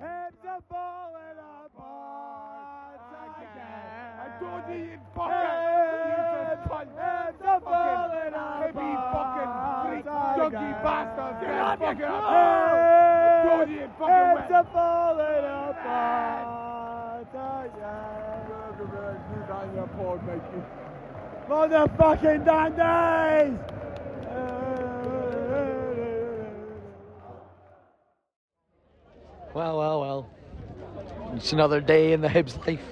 Heads are falling apart again. I told you you Heads fucking heads are falling Maybe fucking apart junkie again. bastards. Get up, fucking you up. Told you you'd fucking win. are falling apart again. down your pod, Mikey. Motherfucking dandies! Well, well, well. It's another day in the Hibs life.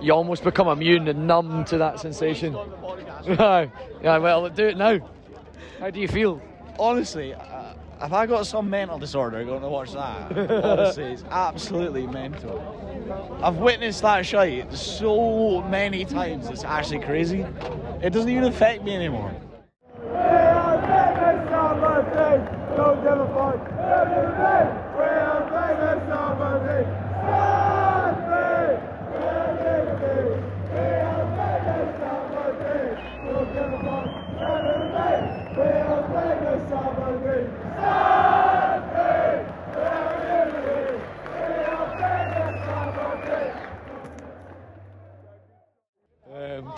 You almost become immune and numb to that sensation. yeah, well, do it now. How do you feel? Honestly, uh, have I got some mental disorder going to watch that? Honestly, it's absolutely mental. I've witnessed that shite so many times, it's actually crazy. It doesn't even affect me anymore.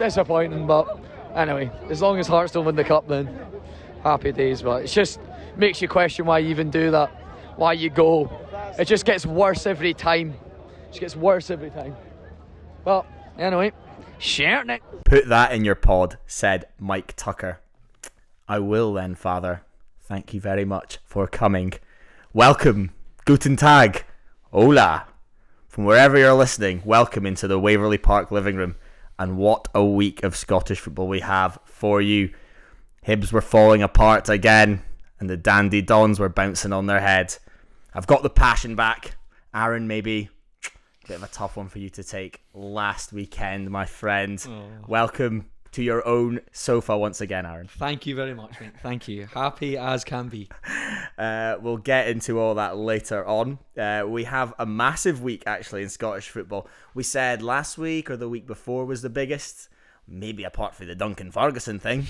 Disappointing, but anyway, as long as Hearts don't win the cup, then happy days. But it just makes you question why you even do that, why you go. It just gets worse every time. It just gets worse every time. Well, anyway, sharing it. Put that in your pod, said Mike Tucker. I will then, Father. Thank you very much for coming. Welcome, Guten Tag, Hola. From wherever you're listening, welcome into the Waverley Park living room. And what a week of Scottish football we have for you. Hibs were falling apart again, and the Dandy Dons were bouncing on their head. I've got the passion back. Aaron, maybe a bit of a tough one for you to take last weekend, my friend. Oh. Welcome to your own sofa once again, Aaron. Thank you very much, mate. Thank you. Happy as can be. Uh, we'll get into all that later on. Uh, we have a massive week actually in Scottish football. We said last week or the week before was the biggest. Maybe apart from the Duncan Ferguson thing.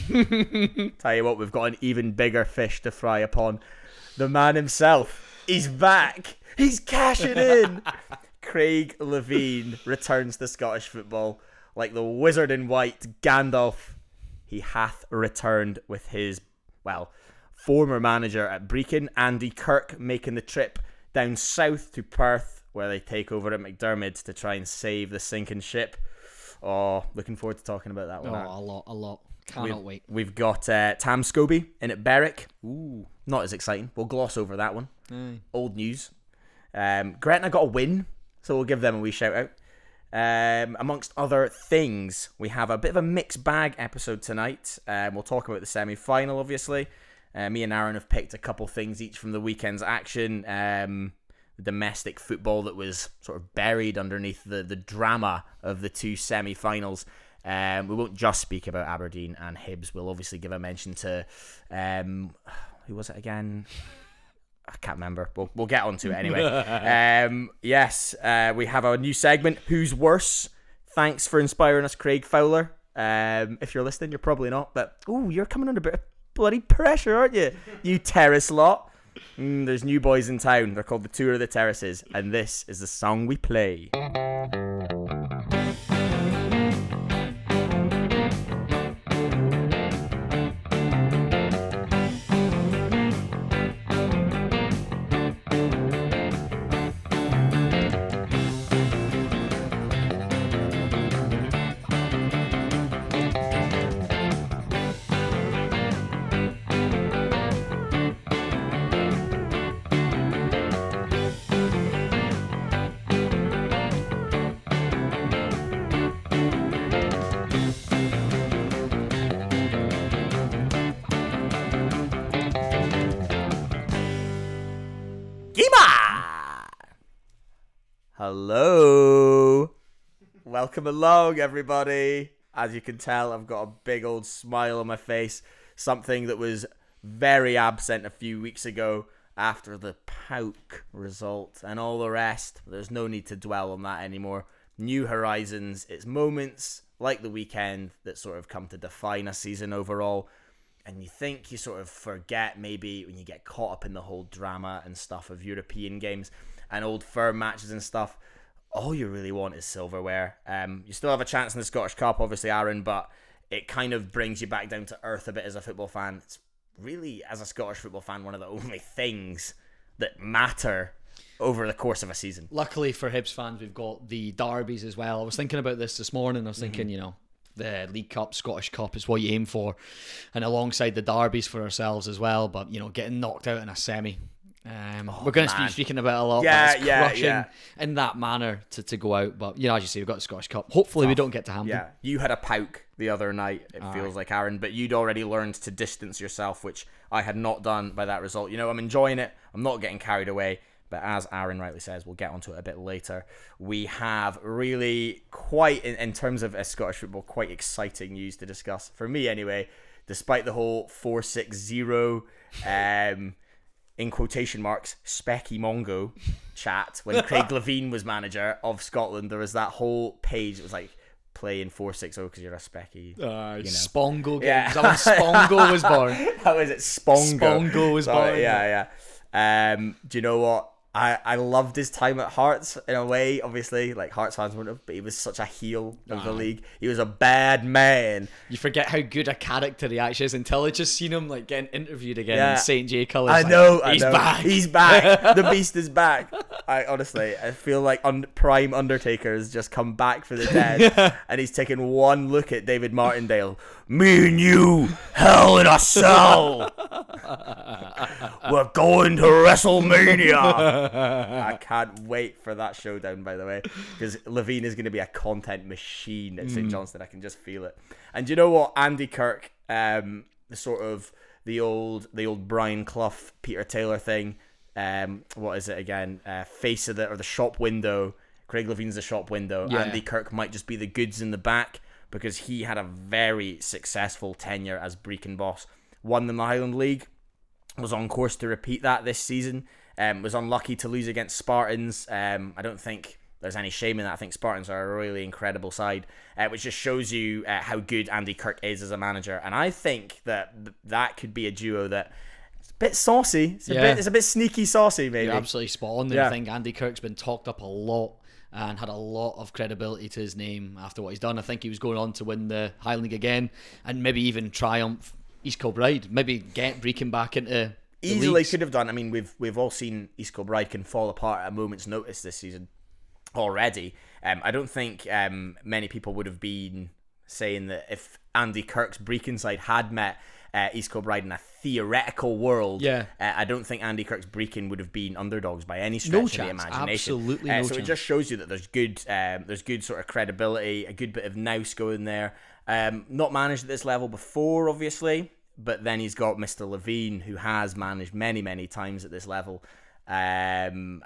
Tell you what, we've got an even bigger fish to fry upon. The man himself. He's back. He's cashing in. Craig Levein returns to Scottish football like the wizard in white, Gandalf. He hath returned with his, well, former manager at Brechin, Andy Kirk, making the trip down south to Perth, where they take over at McDiarmid to try and save the sinking ship. Oh, looking forward to talking about that Oh, one. a lot, a lot. Cannot We've, wait. we've got uh, Tam Scobie in at Berwick. Ooh, not as exciting. We'll gloss over that one. Aye. Old news. Um, Gretna got a win, so we'll give them a wee shout out. Um, amongst other things, we have a bit of a mixed bag episode tonight. Um, we'll talk about the semi final, obviously. Uh, me and Aaron have picked a couple things each from the weekend's action. Um, domestic football that was sort of buried underneath the, the drama of the two semi finals. Um, we won't just speak about Aberdeen and Hibs. We'll obviously give a mention to um, who was it again? I can't remember. We'll, we'll get onto it anyway. um, yes, uh, we have a new segment. Who's worse? Thanks for inspiring us, Craig Fowler. Um, if you're listening, you're probably not, but oh, you're coming under a bit of bloody pressure, aren't you? You terrace lot. Mm, there's new boys in town. They're called the Tour of the Terraces, and this is the song we play. Hello. Welcome along, everybody. As you can tell, I've got a big old smile on my face. Something that was very absent a few weeks ago after the PAOK result and all the rest. There's no need to dwell on that anymore. New horizons. It's moments like the weekend that sort of come to define a season overall. and you think you sort of forget maybe when you get caught up in the whole drama and stuff of European games and old firm matches and stuff. All you really want is silverware. Um, you still have a chance in the Scottish Cup, obviously, Aaron, but it kind of brings you back down to earth a bit as a football fan. It's really, as a Scottish football fan, one of the only things that matter over the course of a season. Luckily for Hibs fans, we've got the derbies as well. I was thinking about this this morning. I was thinking, you know, the League Cup, Scottish Cup is what you aim for, and alongside the derbies for ourselves as well. But you know, getting knocked out in a semi. Um, we're going to be speaking about a lot. Yeah, yeah, yeah. in that manner to, to go out. But you know, as you say, we've got the Scottish Cup. Hopefully, we don't get to Hampden. Yeah, you had a poke the other night. It feels like Aaron, but you'd already learned to distance yourself, which I had not done by that result. You know, I'm enjoying it. I'm not getting carried away. But as Aaron rightly says, we'll get onto it a bit later. We have really quite, in, in terms of a Scottish football, quite exciting news to discuss. For me, anyway, despite the whole 4 6 0, um, in quotation marks, Specky Mongo chat, when Craig Levein was manager of Scotland, there was that whole page. It was like, playing 460 because you're a specky. Uh, you know. Spongo Yeah. games. That when Spongo was born. How is it? Spongo. Spongo was Sorry, born. Yeah, yeah. Um, do you know what? I, I loved his time at Hearts in a way, obviously, like Hearts fans wouldn't have, but he was such a heel of the league. He was a bad man. You forget how good a character he actually is until I just seen him like getting interviewed again Yeah. in St. J colours. I Like, know, I he's know. back. He's back. the beast is back. I honestly, I feel like un- Prime Undertaker has just come back for the dead, and he's taken one look at David Martindale. Me and you, hell in a cell. We're going to WrestleMania. I can't wait for that showdown. By the way, because Levein is going to be a content machine at St Johnstone. I can just feel it. And you know what? Andy Kirk, um, the sort of the old the old Brian Clough, Peter Taylor thing. Um, what is it again? Uh, face of the or the shop window. Craig Levein's the shop window. Yeah. Andy Kirk might just be the goods in the back because he had a very successful tenure as Brechin boss. Won them the Highland League was on course to repeat that this season. Um, was unlucky to lose against Spartans. Um, I don't think there's any shame in that. I think Spartans are a really incredible side, uh, which just shows you uh, how good Andy Kirk is as a manager. And I think that th- that could be a duo that it's a bit saucy. It's a Yeah. bit, it's a bit sneaky saucy, maybe. You're absolutely spot on there. Yeah. I think Andy Kirk's been talked up a lot and had a lot of credibility to his name after what he's done. I think he was going on to win the Highland League again and maybe even triumph East Kilbride. Maybe get Brechin back into Easily leagues. could have done. I mean, we've we've all seen East Kilbride can fall apart at a moment's notice this season already. Um, I don't think um, many people would have been saying that if Andy Kirk's Brechin side had met uh, East Kilbride in a theoretical world, Yeah. uh, I don't think Andy Kirk's Brechin would have been underdogs by any stretch No of the imagination. Absolutely Uh, no so it just shows you that there's good, um, there's good sort of credibility, a good bit of nous going there. Um, not managed at this level before, obviously, but then he's got Mr. Levein, who has managed many, many times at this level. Um,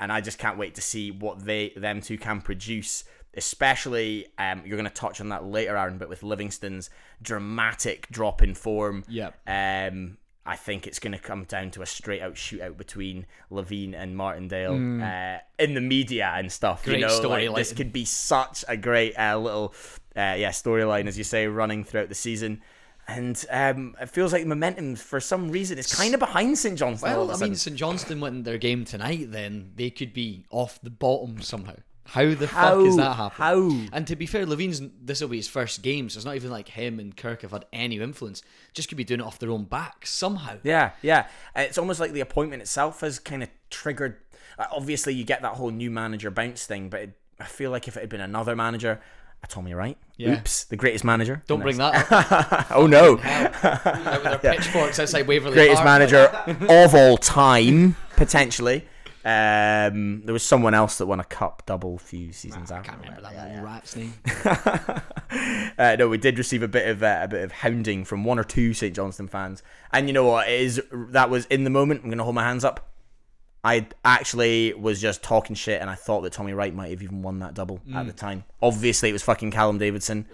and I just can't wait to see what they them two can produce. Especially, um, you're going to touch on that later, Aaron, but with Livingston's dramatic drop in form, Yep. um, I think it's going to come down to a straight out shootout between Levein and Martindale uh, in the media and stuff. Great you know, like, this could be such a great uh, little uh, yeah storyline, as you say, running throughout the season. And um, it feels like momentum, for some reason, is kind of behind St of Well, I mean. St Johnstone win their game tonight, then they could be off the bottom somehow. How the How? fuck is that happening? How? And to be fair, Levein's this will be his first game, so it's not even like him and Kirk have had any influence. Just could be doing it off their own back somehow. Yeah, yeah. Uh, It's almost like the appointment itself has kind of triggered. Uh, obviously, you get that whole new manager bounce thing, but it, I feel like if it had been another manager, a Tommy Wright, Yeah. oops, the greatest manager. Don't bring that up. oh no, Out with their pitchforks outside Waverley greatest Park, manager of all time, potentially. Um, there was someone else that won a cup double a few seasons I can't remember that little rat's name. Uh, no, we did receive a bit of uh, a bit of hounding from one or two St Johnstone fans, and you know what? It is that was in the moment. I'm gonna hold my hands up. I actually was just talking shit, and I thought that Tommy Wright might have even won that double at the time. Obviously, it was fucking Callum Davidson.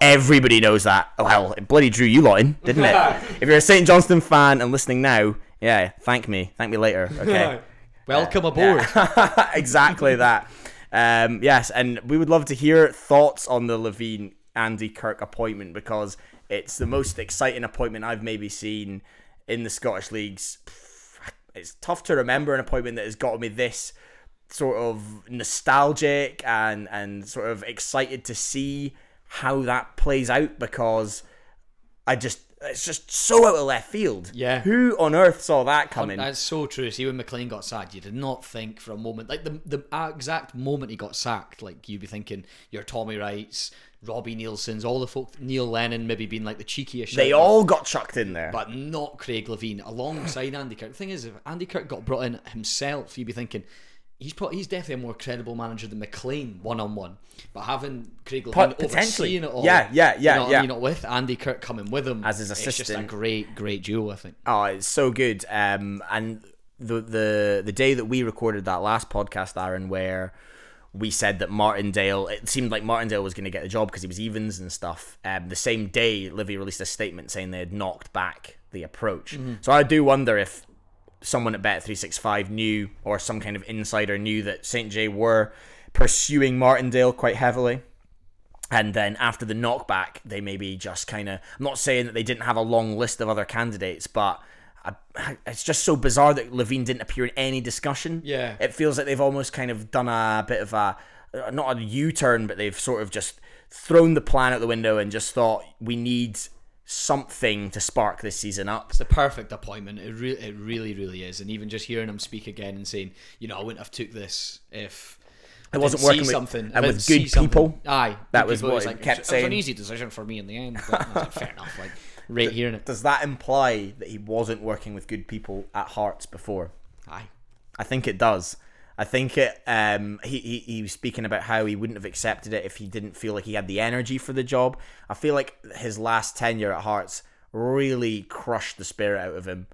Everybody knows that. Oh, well, it bloody drew you lot in, didn't it? if you're a St Johnstone fan and listening now, yeah, thank me, thank me later. Okay. Welcome aboard. exactly that. Um, yes, and we would love to hear thoughts on the Levein Andy Kirk appointment because It's the most exciting appointment I've maybe seen in the Scottish leagues. It's tough to remember an appointment that has got me this sort of nostalgic and and sort of excited to see how that plays out because I just it's just so out of left field. Yeah. Who on earth saw that coming? That's so true. See, when McLean got sacked, you did not think for a moment, like the the exact moment he got sacked, like you'd be thinking, your Tommy Wrights, Robbie Neilson's, all the folk, Neil Lennon maybe being like the cheekiest. they all got chucked in there. but not Craig Levein alongside Andy Kirk. The thing is, if Andy Kirk got brought in himself, you'd be thinking. He's probably he's definitely a more credible manager than McLean one on one, but having Craig Levein potentially. overseeing it all, Yeah, yeah, yeah, you know, what I yeah. mean? Know, with Andy Kirk coming with him As his assistant, it's just a great, great duo. I think. Oh, it's so good. Um, and the the the day that we recorded that last podcast, Aaron, where we said that Martindale, it seemed like Martindale was going to get the job because he was evens and stuff. Um, the same day, Livy released a statement saying they had knocked back the approach. So I do wonder if someone at Bet365 knew, or some kind of insider knew that St. J were pursuing Martindale quite heavily. And then after the knockback, they maybe just kind of. I'm not saying that they didn't have a long list of other candidates, but I, it's just so bizarre that Levein didn't appear in any discussion. Yeah. It feels like they've almost kind of done a bit of a. Not a U turn, but they've sort of just thrown the plan out the window and just thought we need something to spark this season up. It's the perfect appointment. It re- it really, really is. And even just hearing him speak again and saying, you know, I wouldn't have took this if I It wasn't working with- something and with good something." people. Aye, That was what he like, kept it was, It was an easy decision for me in the end. But like, fair enough. Like, right hearing it. Does that imply that he wasn't working with good people at Hearts before? Aye. I think it does. I think it. Um, he, he he was speaking about how he wouldn't have accepted it if he didn't feel like he had the energy for the job. I feel like his last tenure at Hearts really crushed the spirit out of him.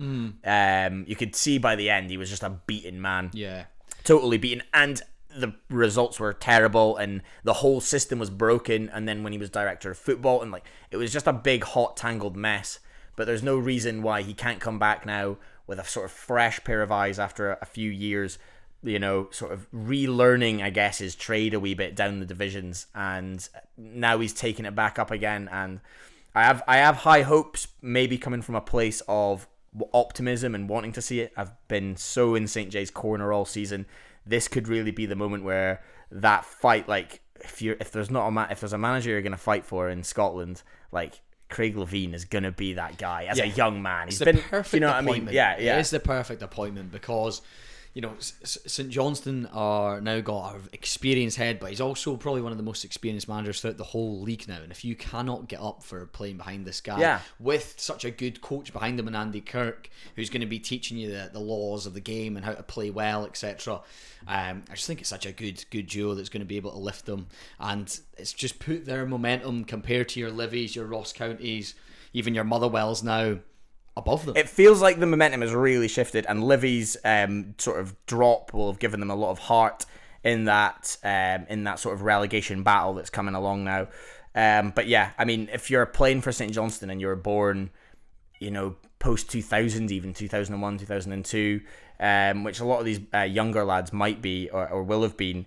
Um, you could see by the end he was just a beaten man, Yeah. totally beaten, and the results were terrible, and the whole system was broken. And then when he was director of football, and like it was just a big hot tangled mess. But there's no reason why he can't come back now with a sort of fresh pair of eyes after a, a few years you know, sort of relearning, I guess, his trade a wee bit down the divisions, and now he's taking it back up again. And I have I have high hopes, maybe coming from a place of optimism and wanting to see it. I've been so in St J's corner all season. This could really be the moment where that fight, like if you're if there's not a ma- if there's a manager you're gonna fight for in Scotland, like. Craig Levein is gonna be that guy as a young man. It's He's the been, perfect you know what I mean? Yeah, yeah. It is the perfect appointment because, you know, St Johnstone are now got an experienced head, but he's also probably one of the most experienced managers throughout the whole league now. And if you cannot get up for playing behind this guy, Yeah. with such a good coach behind him and Andy Kirk, who's going to be teaching you the, the laws of the game and how to play well, etc. Um, I just think it's such a good good duo that's going to be able to lift them, and it's just put their momentum compared to your Livies, your Ross Counties, even your Motherwells now above them. it feels like the momentum has really shifted, and Livy's um, sort of drop will have given them a lot of heart in that um, in that sort of relegation battle that's coming along now. Um, but yeah, I mean, if you're playing for St Johnstone and you're born, you know, post 2000, even 2001, 2002, um, which a lot of these uh, younger lads might be or, or will have been,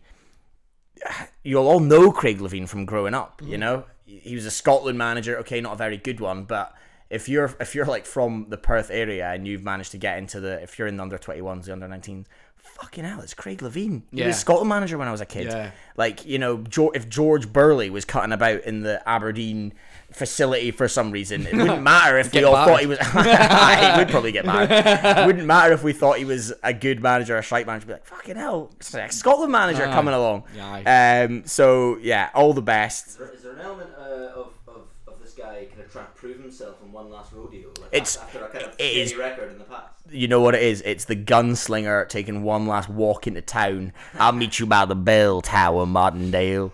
you'll all know Craig Levein from growing up. You know, he was a Scotland manager. Okay, not a very good one, but if you're if you're like from the Perth area and you've managed to get into the if you're in the under 21s, the under 19s, fucking hell, it's Craig Levein. He Yeah. was Scotland manager when I was a kid. Yeah. Like you know, George, if George Burley was cutting about in the Aberdeen facility for some reason, it wouldn't matter if we all married. thought he was. he would probably get mad. It wouldn't matter if we thought he was a good manager or a shite manager. Be like, fucking hell, it's Scotland manager Aye. coming along. Aye. Um. So yeah, all the best. Is there an element uh, of, of, of this guy kind of trying to prove himself in one last rodeo? Like It's- after a kind of it record in the past. You know what it is? It's the gunslinger taking one last walk into town. I'll meet you by the bell tower, Martindale.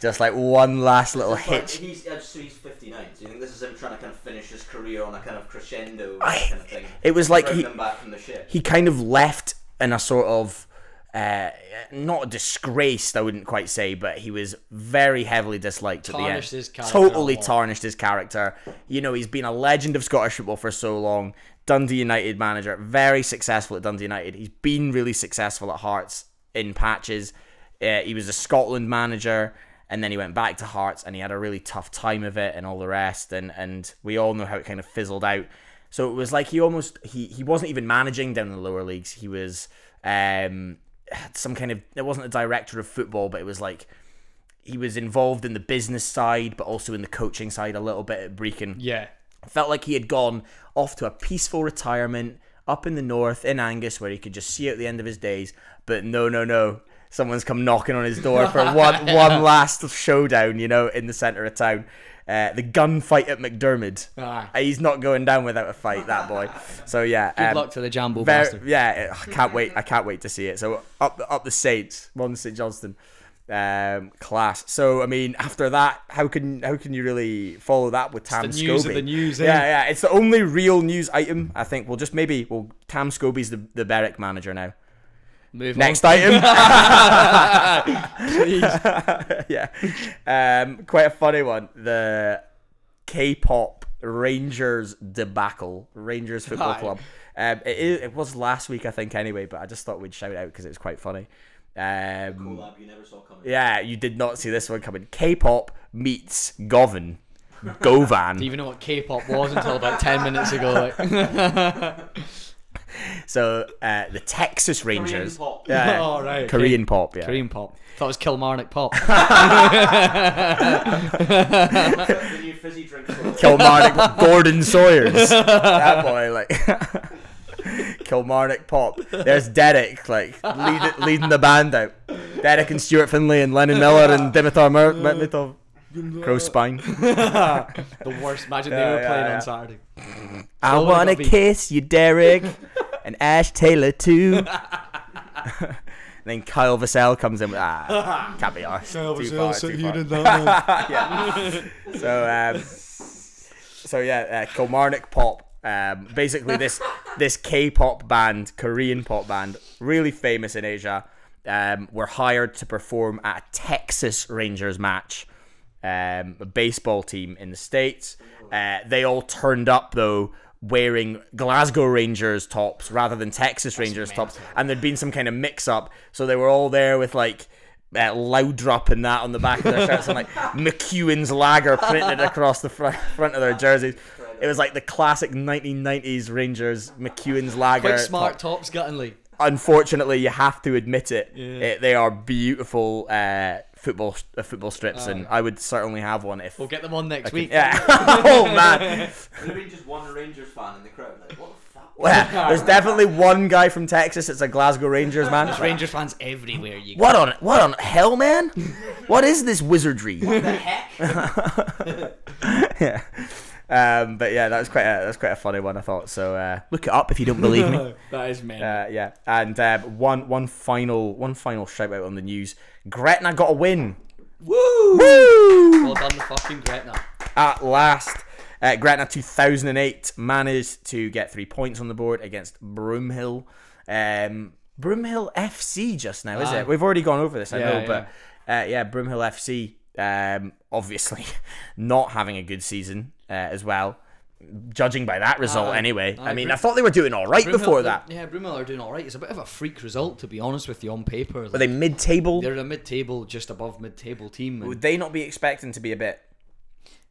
Just like one last little like- hitch. he's, uh, so he's 59. So you think this is him trying to kind of finish his career on a kind of crescendo I- kind of thing? it was like he- them back from the ship. he kind of left in a sort of uh, not disgraced, I wouldn't quite say, but he was very heavily disliked at the end. his character totally tarnished his character. You know, he's been a legend of Scottish football for so long. Dundee United manager, very successful at Dundee United. He's been really successful at Hearts in patches. Uh, he was a Scotland manager. and then he went back to Hearts and he had a really tough time of it and all the rest and and we all know how it kind of fizzled out. So it was like he almost he he wasn't even managing down in the lower leagues. He was um some kind of it wasn't a director of football, but it was like he was involved in the business side, but also in the coaching side a little bit at Brechin Yeah. felt like he had gone off to a peaceful retirement up in the north in Angus where he could just see out the end of his days. But no, no, no. Someone's come knocking on his door for one one last showdown, you know, in the centre of town. Uh, the gunfight at McDiarmid. Ah. Uh, He's not going down without a fight, that boy. So yeah, Good um, luck to the Jambo very- bastard. yeah, I can't wait. I can't wait to see it. So up up the Saints, one St Johnstone, um, class. So I mean, after that, how can how can you really follow that with Tam the news of Scobie? the news, eh? Yeah, yeah. It's the only real news item. I think we'll just maybe well Tam Scobie's the the Berwick manager now. Move Next on. item. Yeah, um, quite a funny one. The K-pop Rangers debacle, Rangers Football Aye. Club. Um, it, is, it was last week, I think, anyway. But I just thought we'd shout out because it was quite funny. Um, Collab you never saw coming. yeah, you did not see this one coming. K-pop meets Govan, Govan. Didn't even know what K-pop was until about ten minutes ago. Like. So uh, the Texas Rangers. pop. Yeah, Oh, right, Korean pop. Yeah. Korean pop. Thought it was Kilmarnock pop. the new fizzy drink. Kilmarnock Gordon Sawyers. that boy, like Kilmarnock pop. There's Derek, like lead, leading the band out. Derek and Stuart Findlay and Lennon Miller and Dimitar Mer- Mitov. Crow Spine. the worst. Imagine they Yeah, were yeah, playing yeah. on Saturday. I Slowly wanna got beat. kiss you, Derek, and Ash Taylor too. then Kyle Vassell comes in with ah, can't be arsed. Too far, too far. yeah. So um, so yeah, uh, Kilmarnock pop. Um, basically this this K-pop band, Korean pop band, really famous in Asia, um, were hired to perform at a Texas Rangers match, um, a baseball team in the states. Uh, they all turned up though wearing Glasgow Rangers tops rather than Texas Rangers tops, and there'd been some kind of mix-up, so they were all there with like uh, Laudrup and that on the back of their shirts and like McEwan's lager printed across the front front of their jerseys. It was like the classic 1990s Rangers McEwan's lager. Quite smart top. tops, Guttenly. Unfortunately, you have to admit it. it they are beautiful uh, football uh, football strips, and I would certainly have one if. We'll get them on next week. Yeah. oh man. Would have been just one Rangers fan in the crowd. Like, what the fuck? Well, There's definitely one guy from Texas. It's a Glasgow Rangers man. There's Rangers fans everywhere you go. What on what on hell, man? What is this wizardry? What the heck? yeah. Um, but yeah, that was quite a, that was quite a funny one. I thought. So uh, look it up if you don't believe me. that is me. Uh, yeah, and uh, one one final one final shout out on the news. Gretna got a win. Woo! Woo! Well done, the fucking Gretna. At last, uh, Gretna 2008 managed to get three points on the board against Broomhill. Um, Broomhill FC just now, is Aye. it? We've already gone over this, I Yeah, know, but uh, yeah, Broomhill FC. Um, obviously, not having a good season uh, as well. Judging by that result, Aye. anyway. I Aye, mean, Broom- I thought they were doing all right before that. Yeah, Broomhill are doing all right. It's a bit of a freak result, to be honest with you, on paper. are they mid-table? They're a mid-table, just above mid-table team. Would they not be expecting to be a bit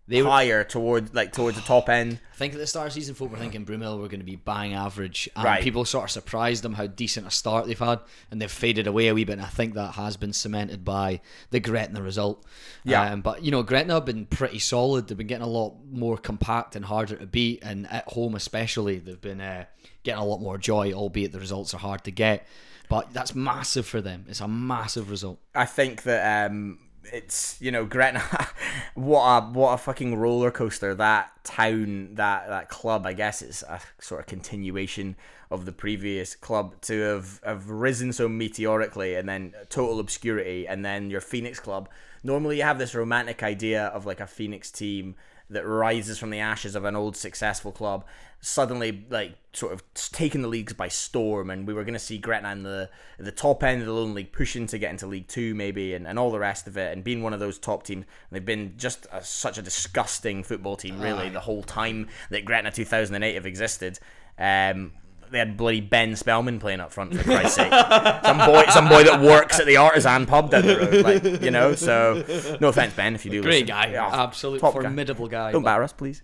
They were, higher toward like towards the top end? I think at the start of season four, we're thinking Broomhill were going to be bang average, and Right. people sort of surprised them how decent a start they've had, and they've faded away a wee bit. And I think that has been cemented by the Gretna result. Yeah. Um, but you know, Gretna have been pretty solid. They've been getting a lot more compact and harder to beat, and at home especially, they've been uh, getting a lot more joy. Albeit the results are hard to get, but that's massive for them. It's a massive result. I think that um, it's you know Gretna. what a what a fucking roller coaster that town that that club. I guess it's a sort of continuation of the previous club to have have risen so meteorically and then total obscurity and then your Phoenix club. Normally you have this romantic idea of like a Phoenix team that rises from the ashes of an old successful club suddenly like sort of taking the leagues by storm and we were going to see Gretna in the the top end of the Lowland League pushing to get into League 2 maybe and, and all the rest of it and being one of those top teams. And they've been just a, such a disgusting football team really the whole time that Gretna 2008 have existed. Um they had bloody Ben Spellman playing up front for Christ's sake. Some boy, some boy that works at the artisan pub down the road, like you know. So no offense, Ben, if you do. Great listen. guy, Yeah, absolute top guy. formidable guy. Don't but- batter us, please.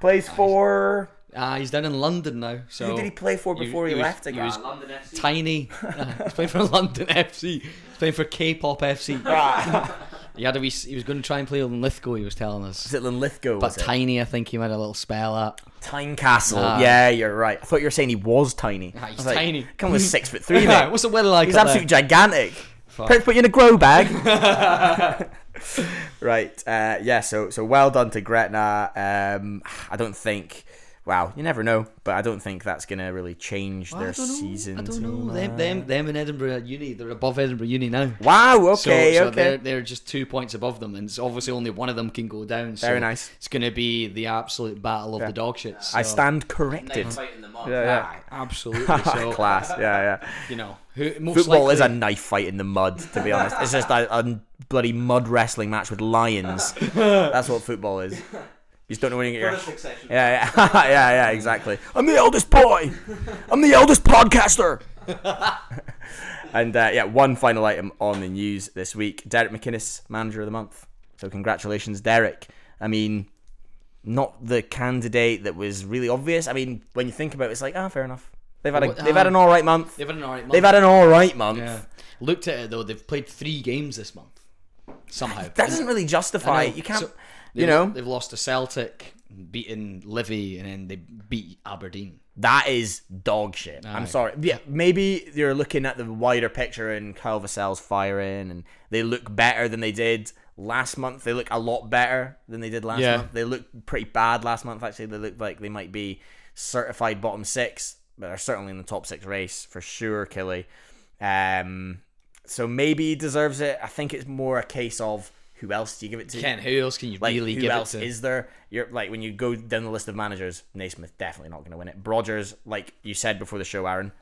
Plays for. Ah, he's down in London now. So Who did he play for before he, he was- left he again? was- London FC. tiny. Uh, he's playing for London FC. He's playing for K-pop FC. He had a wee, He was going to try and play in Lithgow. He was telling us. Is it Linlithgow? But was it? tiny, I think he had a little spell at. Tynecastle. Ah. Yeah, you're right. I thought you were saying he was tiny. Ah, he's was like, tiny. Come with six foot three, mate. What's the weather like? He's absolutely there? gigantic. Let's put you in a grow bag. right. Uh, yeah. So so well done to Gretna. Um, I don't think. Wow, you never know, but I don't think that's gonna really change I their know. season. I don't know. Them, them, them in Edinburgh Uni, they're above Edinburgh Uni now. Wow. Okay. so, so okay. they're, they're just two points above them, and it's obviously only one of them can go down. So Very nice. It's going to be the absolute battle of Yeah. the dog shits. I stand corrected. Knife fight in the mud. Yeah, Ah, absolutely. yeah. So, Class. Yeah, yeah. you know, who, Football likely, is a knife fight in the mud, to be honest. It's just a, a bloody mud wrestling match with lions. That's what football is. You just don't know when you get your. Succession. Yeah, yeah, yeah, yeah, exactly. I'm the eldest boy. I'm the eldest podcaster. and uh, yeah, one final item on the news this week: Derek McInnes, manager of the month. So congratulations, Derek. I mean, not the candidate that was really obvious. I mean, when you think about it, it's like, ah, fair enough. They've had a, What- they've had an all right month. They've had an alright month. They've had an all right month. yeah. Looked at it though, they've played three games this month. Somehow. That doesn't really justify. I. You can't. So, you they've- know, they've lost to Celtic, beaten Livy, and then they beat Aberdeen. that is dog shit. I'm sorry. Yeah, maybe you're looking at the wider picture and Kyle Vassell's firing, and they look better than they did last month. They look a lot better than they did last Yeah. month. They look pretty bad last month. Actually, they look like they might be certified bottom six, but they're certainly in the top six race for sure. Killy. Um, so maybe he deserves it. I think it's more a case of who else do you give it to? Ken, who else can you Like really give it to? is there? You're like when you go down the list of managers, Naismith definitely not going to win it. Brodgers, like you said before the show, Aaron,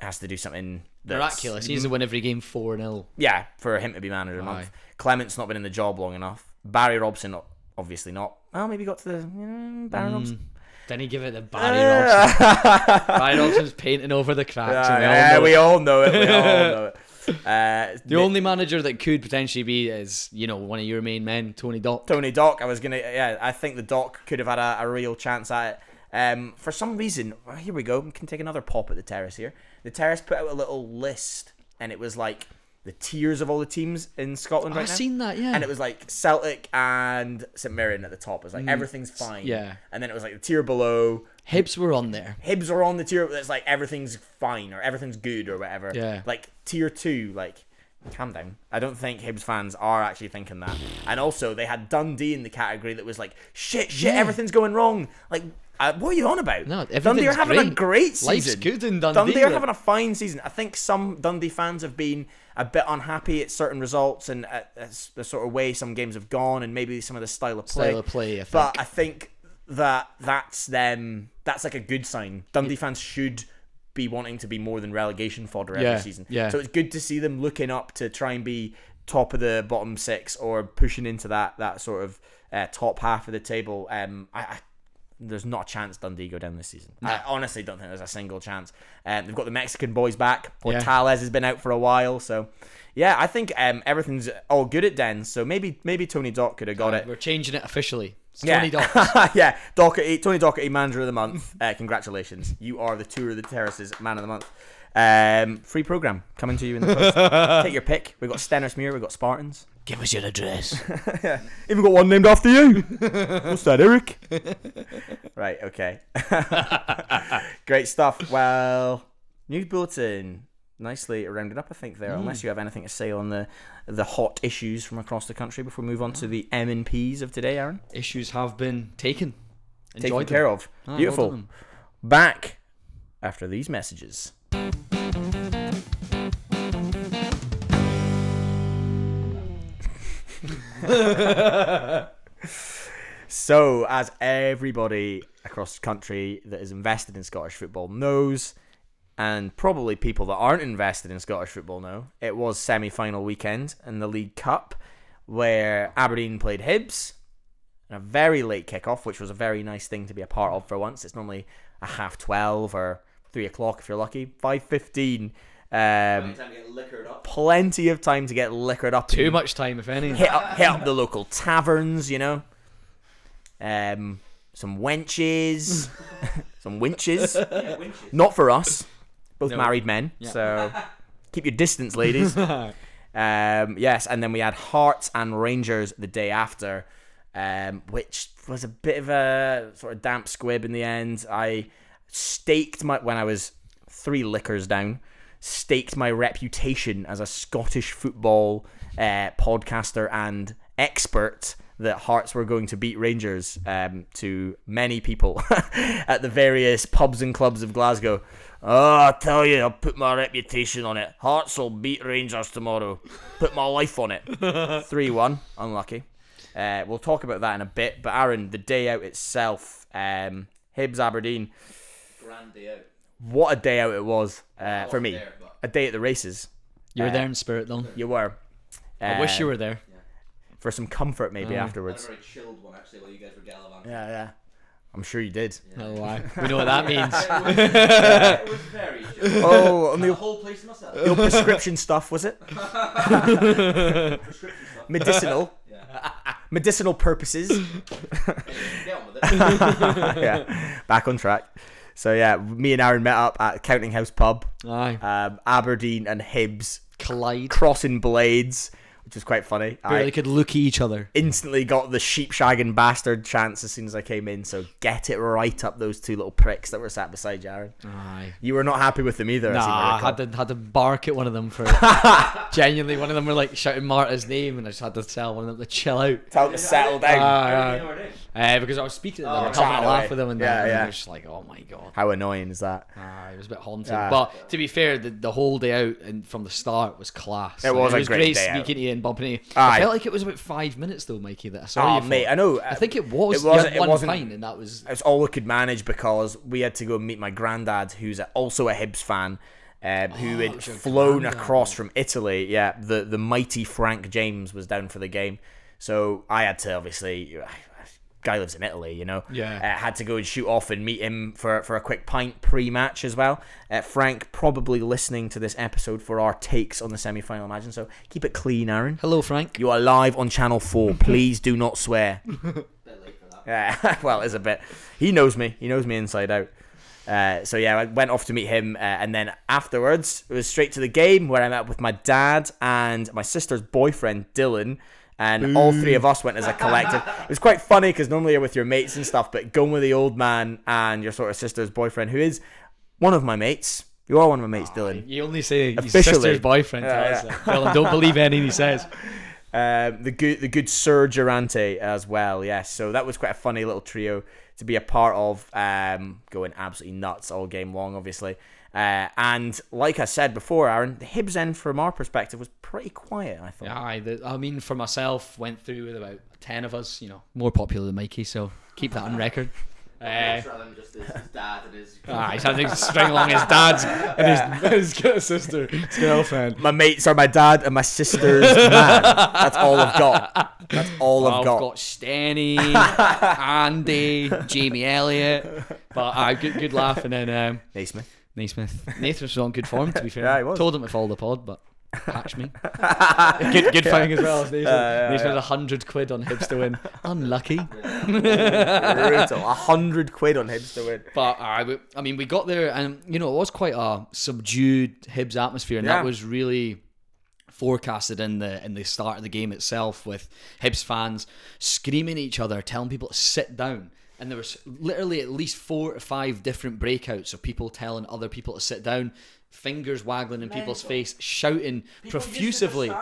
has to do something that's, Miraculous. He needs to win every game 4 0. Yeah, for him to be manager of the month. Clement's not been in the job long enough. Barry Robson, obviously not. Well, maybe got to the mm, Barry Mm. Robson. Then he give it to Barry Robson. Barry Robson's painting over the cracks. and we all Yeah, know we all know it. We all know it. Uh, The only manager that could potentially be is, you know, one of your main men, Tony Dock. Tony Dock. I was gonna. Yeah, I think the Dock could have had a, a real chance at it. Um, for some reason, well, here we go. We can take another pop at the terrace here. The terrace put out a little list, and it was like the tiers of all the teams in Scotland right I've now. seen that, yeah. And it was like Celtic and St Mirren at the top. It was like everything's fine. Mm. yeah. And then it was like the tier below. Hibs were on there. Hibs are on the tier that's like everything's fine or everything's good or whatever. Yeah. Like tier two, like calm down. I don't think Hibs fans are actually thinking that. And also they had Dundee in the category that was like shit, shit, Yeah. everything's going wrong. Like. Uh, what are you on about? No, Dundee are having a great. great season. Life's good in Dundee, Dundee are like- having a fine season. I think some Dundee fans have been a bit unhappy at certain results and at, at the sort of way some games have gone, and maybe some of the style of play. Style of play, I But. I think that that's them. That's like a good sign. Dundee fans should be wanting to be more than relegation fodder Yeah, every season. yeah. So it's good to see them looking up to try and be top of the bottom six or pushing into that that sort of uh, top half of the table. Um, I. I there's not a chance Dundee go down this season. I honestly don't think there's a single chance. Um, they've got the Mexican boys back. Yeah. Portales has been out for a while, so yeah, I think um, everything's all good at Dens. So maybe maybe Tony Dock could have got it. We're changing it officially. It's Yeah. Tony Dock. yeah, Docherty, Tony Docherty, manager of the month. Uh, congratulations, you are the tour of the terraces man of the month. Um, free program coming to you in the post. Take your pick. We've got Stenhousemuir, we've got Spartans. Give us your address. yeah. Even got one named after you. What's that, Eric? right. Okay. Great stuff. Well, news bulletin. Nicely rounded up, I think there. Unless you have anything to say on the the hot issues from across the country before we move on to the M and P's of today, Aaron. Issues have been taken. Taken Enjoyed care of. Ah, Beautiful. done. Back after these messages. so, as everybody across the country that is invested in Scottish football knows, and probably people that aren't invested in Scottish football know, it was semi final weekend in the League Cup where Aberdeen played Hibs and a very late kickoff, which was a very nice thing to be a part of for once. It's normally a half twelve or three o'clock if you're lucky. Five fifteen. Plenty Um, of time to get liquored up. plenty of time to get liquored up. Too much time, if any. Hit up, hit up the local taverns, you know. Um, some wenches, some winches. Yeah, winches. Not for us, both No. married men. So keep your distance, ladies. um, yes, and then we had Hearts and Rangers the day after, um, which was a bit of a sort of damp squib in the end. I staked my when I was three liquors down, staked my reputation as a Scottish football uh, podcaster and expert that Hearts were going to beat Rangers um, to many people at the various pubs and clubs of Glasgow. Oh, I tell you, I'll put my reputation on it. Hearts will beat Rangers tomorrow. Put my life on it. 3 1. Unlucky. Uh, we'll talk about that in a bit. But Aaron, the day out itself, um, Hibs Aberdeen, Grand day out. what a day out it was uh, for me. there, but- A day at the races. You were Uh, there in spirit, though. You were. I wish you Uh, were there. For some comfort, maybe, Aye. I had afterwards. a very chilled one actually while you guys were gallivanting. Yeah, yeah. I'm sure you did. Oh, why? We know what that means. it was very chill. Oh, on the the whole place to myself. old prescription stuff, was it? Prescription stuff. Medicinal. Yeah. Medicinal purposes. Get on with it. yeah. Back on track. So, yeah, me and Aaron met up at Counting House Pub. Aye. Um, Aberdeen and Hibs Collide. crossing blades, which is quite funny. Barely I could look at each other. instantly got the sheep shagging bastard chance as soon as I came in. So get it right up those two little pricks that were sat beside you, Aaron. Aye. You were not happy with them either. I seem to Nah, I had to had to bark at one of them for genuinely. One of them were like shouting Marta's name, and I just had to tell one of them to chill out. Tell them to settle down. Aye, How aye. Do you know her name? Uh, because I was speaking to them, Oh, and having a laugh with them, and Yeah, then yeah. they were just like, "Oh my god." How annoying is that? Ah, it was a bit. Yeah. But to be fair, the, the whole day out and from the start was class. It Like, was it a was great day out. speaking to you and bumping you. I felt like it was about five minutes though, Mikey. That I saw Oh, you for. mate, I know. I think it was. It was- had it one pint, and that was. It's all we could manage because we had to go meet my granddad, who's also a Hibs fan, um, who Oh, had was your flown granddad. across from Italy. Yeah, the the mighty Frank James was down for the game, so I had to obviously. Guy lives in Italy, you know. Yeah. Uh, had to go and shoot off and meet him for, for a quick pint pre-match as well. Uh, Frank probably listening to this episode for our takes on the semi-final. Imagine so. Keep it clean, Aaron. Hello, Frank. You are live on Channel Four. Please do not swear. Bit late for that. Yeah, well, it's a bit. He knows me. He knows me inside out. Uh, so yeah, I went off to meet him, uh, and then afterwards it was straight to the game where I met with my dad and my sister's boyfriend Dylan, and all three of us went as a collective. it was quite funny because normally you're with your mates and stuff, but going with the old man and your sort of sister's boyfriend, who is one of my mates. You are one of my mates, Dylan. You only say his Officially. sister's boyfriend. Yeah, yeah. that. Well, don't believe anything he says. Um, the good, the good Sir Durante as well. Yes, so that was quite a funny little trio to be a part of. Um, going absolutely nuts all game long, obviously. Uh, and like I said before, Aaron, the Hibs end from our perspective was pretty quiet. I thought. Aye, the, I mean, for myself, went through with about ten of us. You know, more popular than Mikey, so keep that on record. Uh, rather than just his, his dad and his. ah, he's had to string along his dad's and his, his sister, his girlfriend. My mates are my dad and my sister's man. That's all I've got. That's all I've I've got. got Stenny, Andy, Jamie Elliott, but uh, good, good laugh, and then um, Naismith. Naismith. Nathan was on good form, to be fair. Yeah, he was. Told him to follow the pod, but patch me. good good thing as well. Nathan. yeah, Nathan yeah. had a hundred quid on Hibs to win. Unlucky. Brutal. A hundred quid on Hibs to win. But uh, we- I mean, we got there, and you know, it was quite a subdued Hibs atmosphere, and Yeah. that was really forecasted in the in the start of the game itself, with Hibs fans screaming at each other, telling people to sit down. And there was literally at least four or five different breakouts of people telling other people to sit down, fingers waggling in people's face, shouting profusively.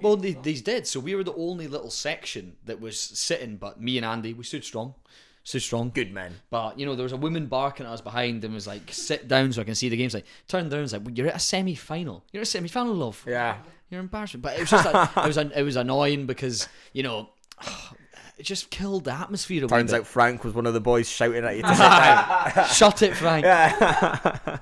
Well, they, they did. So we were the only little section that was sitting, but me and Andy, we stood strong. Stood strong. Good men. But you know, there was a woman barking at us behind and was like, "Sit down so I can see the games." Like, turned down, was like, "You're at a semi-final. You're at a semi-final, love. Yeah. You're embarrassing." But it was just, like, it was, an, it was annoying because you know, it just killed the atmosphere. A Turns out Frank was one of the boys shouting at you to sit down. shut it, Frank.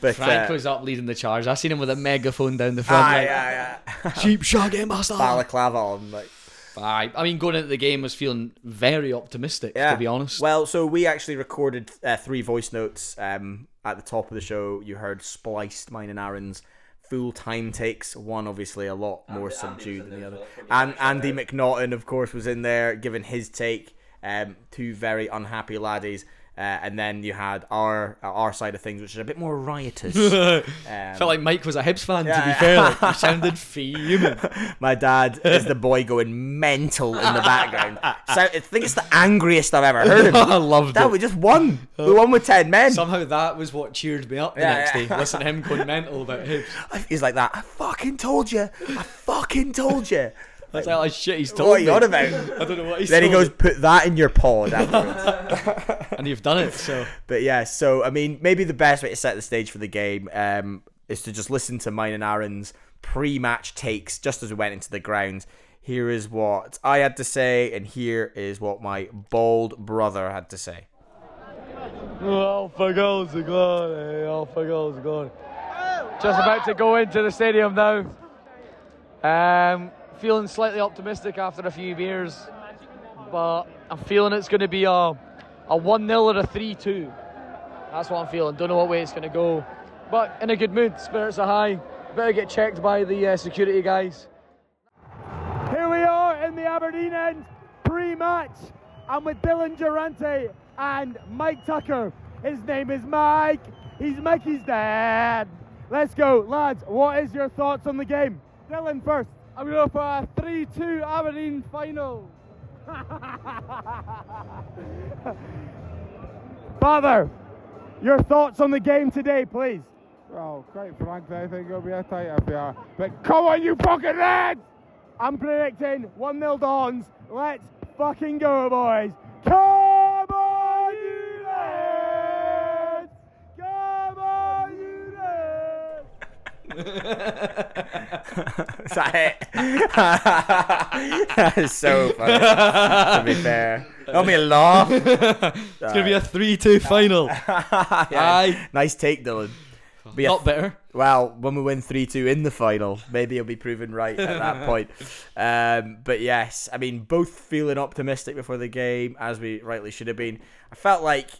But, Frank uh, was up leading the charge. I seen him with a megaphone down the front. aye, like, aye, aye. Sheep shagging master. balaclava on. Like, Aye. I mean, going into the game was feeling very optimistic, yeah. to be honest. Well, so we actually recorded uh, three voice notes um, at the top of the show, you heard spliced mine and Aaron's full time takes. One obviously a lot more Andy- Andy subdued in than the other. And Andy. McNaughton, of course, was in there giving his take. Um, two very unhappy laddies. Uh, and then you had our our side of things, which is a bit more riotous. Um, Felt like Mike was a Hibs fan. to be fair, like, he sounded fuming. My dad is the boy going mental in the background. So I think it's the angriest I've ever heard of. I loved Dad, it. we just won. We won with ten men. Somehow that was what cheered me up the Yeah, next yeah. day. Listen to him going mental about Hibs. He's like that. I fucking told you. I fucking told you. That's like, like shit he's told What are me. you on about? I don't know what he's Then he told goes, me. put that in your pod afterwards. and you've done it. So but yeah, so I mean, maybe the best way to set the stage for the game um, is to just listen to mine and Aaron's pre-match takes just as we went into the ground. Here is what I had to say, and here is what my bald brother had to say. Alpha goals are gone. eh, Alpha goals are gone. Just about to go into the stadium now. Um, feeling slightly optimistic after a few beers, but I'm feeling it's going to be a a one 0 or a three two. That's what I'm feeling. Don't know what way it's going to go, but in a good mood. Spirits are high. Better get checked by the uh, security guys. Here we are in the Aberdeen end pre-match. I'm with Dylan Durante and Mike Tucker. His name is Mike. He's Mikey's dad. Let's go, lads. What is your thoughts on the game? Dylan first. I'm going for a 3-2 Aberdeen final. Father, your thoughts on the game today, please. Well, quite frankly, I think it'll be a tight affair. But come on, you fucking lads! I'm predicting 1 0 Dons. Let's fucking go, boys. Come that it? that is so funny. to be fair, let me laugh. it's gonna be a three-two final. Yeah, Aye. nice take, Dylan. Be a Not better. Well, when we win 3 2 in the final, maybe he'll be proven right at that point. Um, but yes, I mean, both feeling optimistic before the game, as we rightly should have been. I felt like,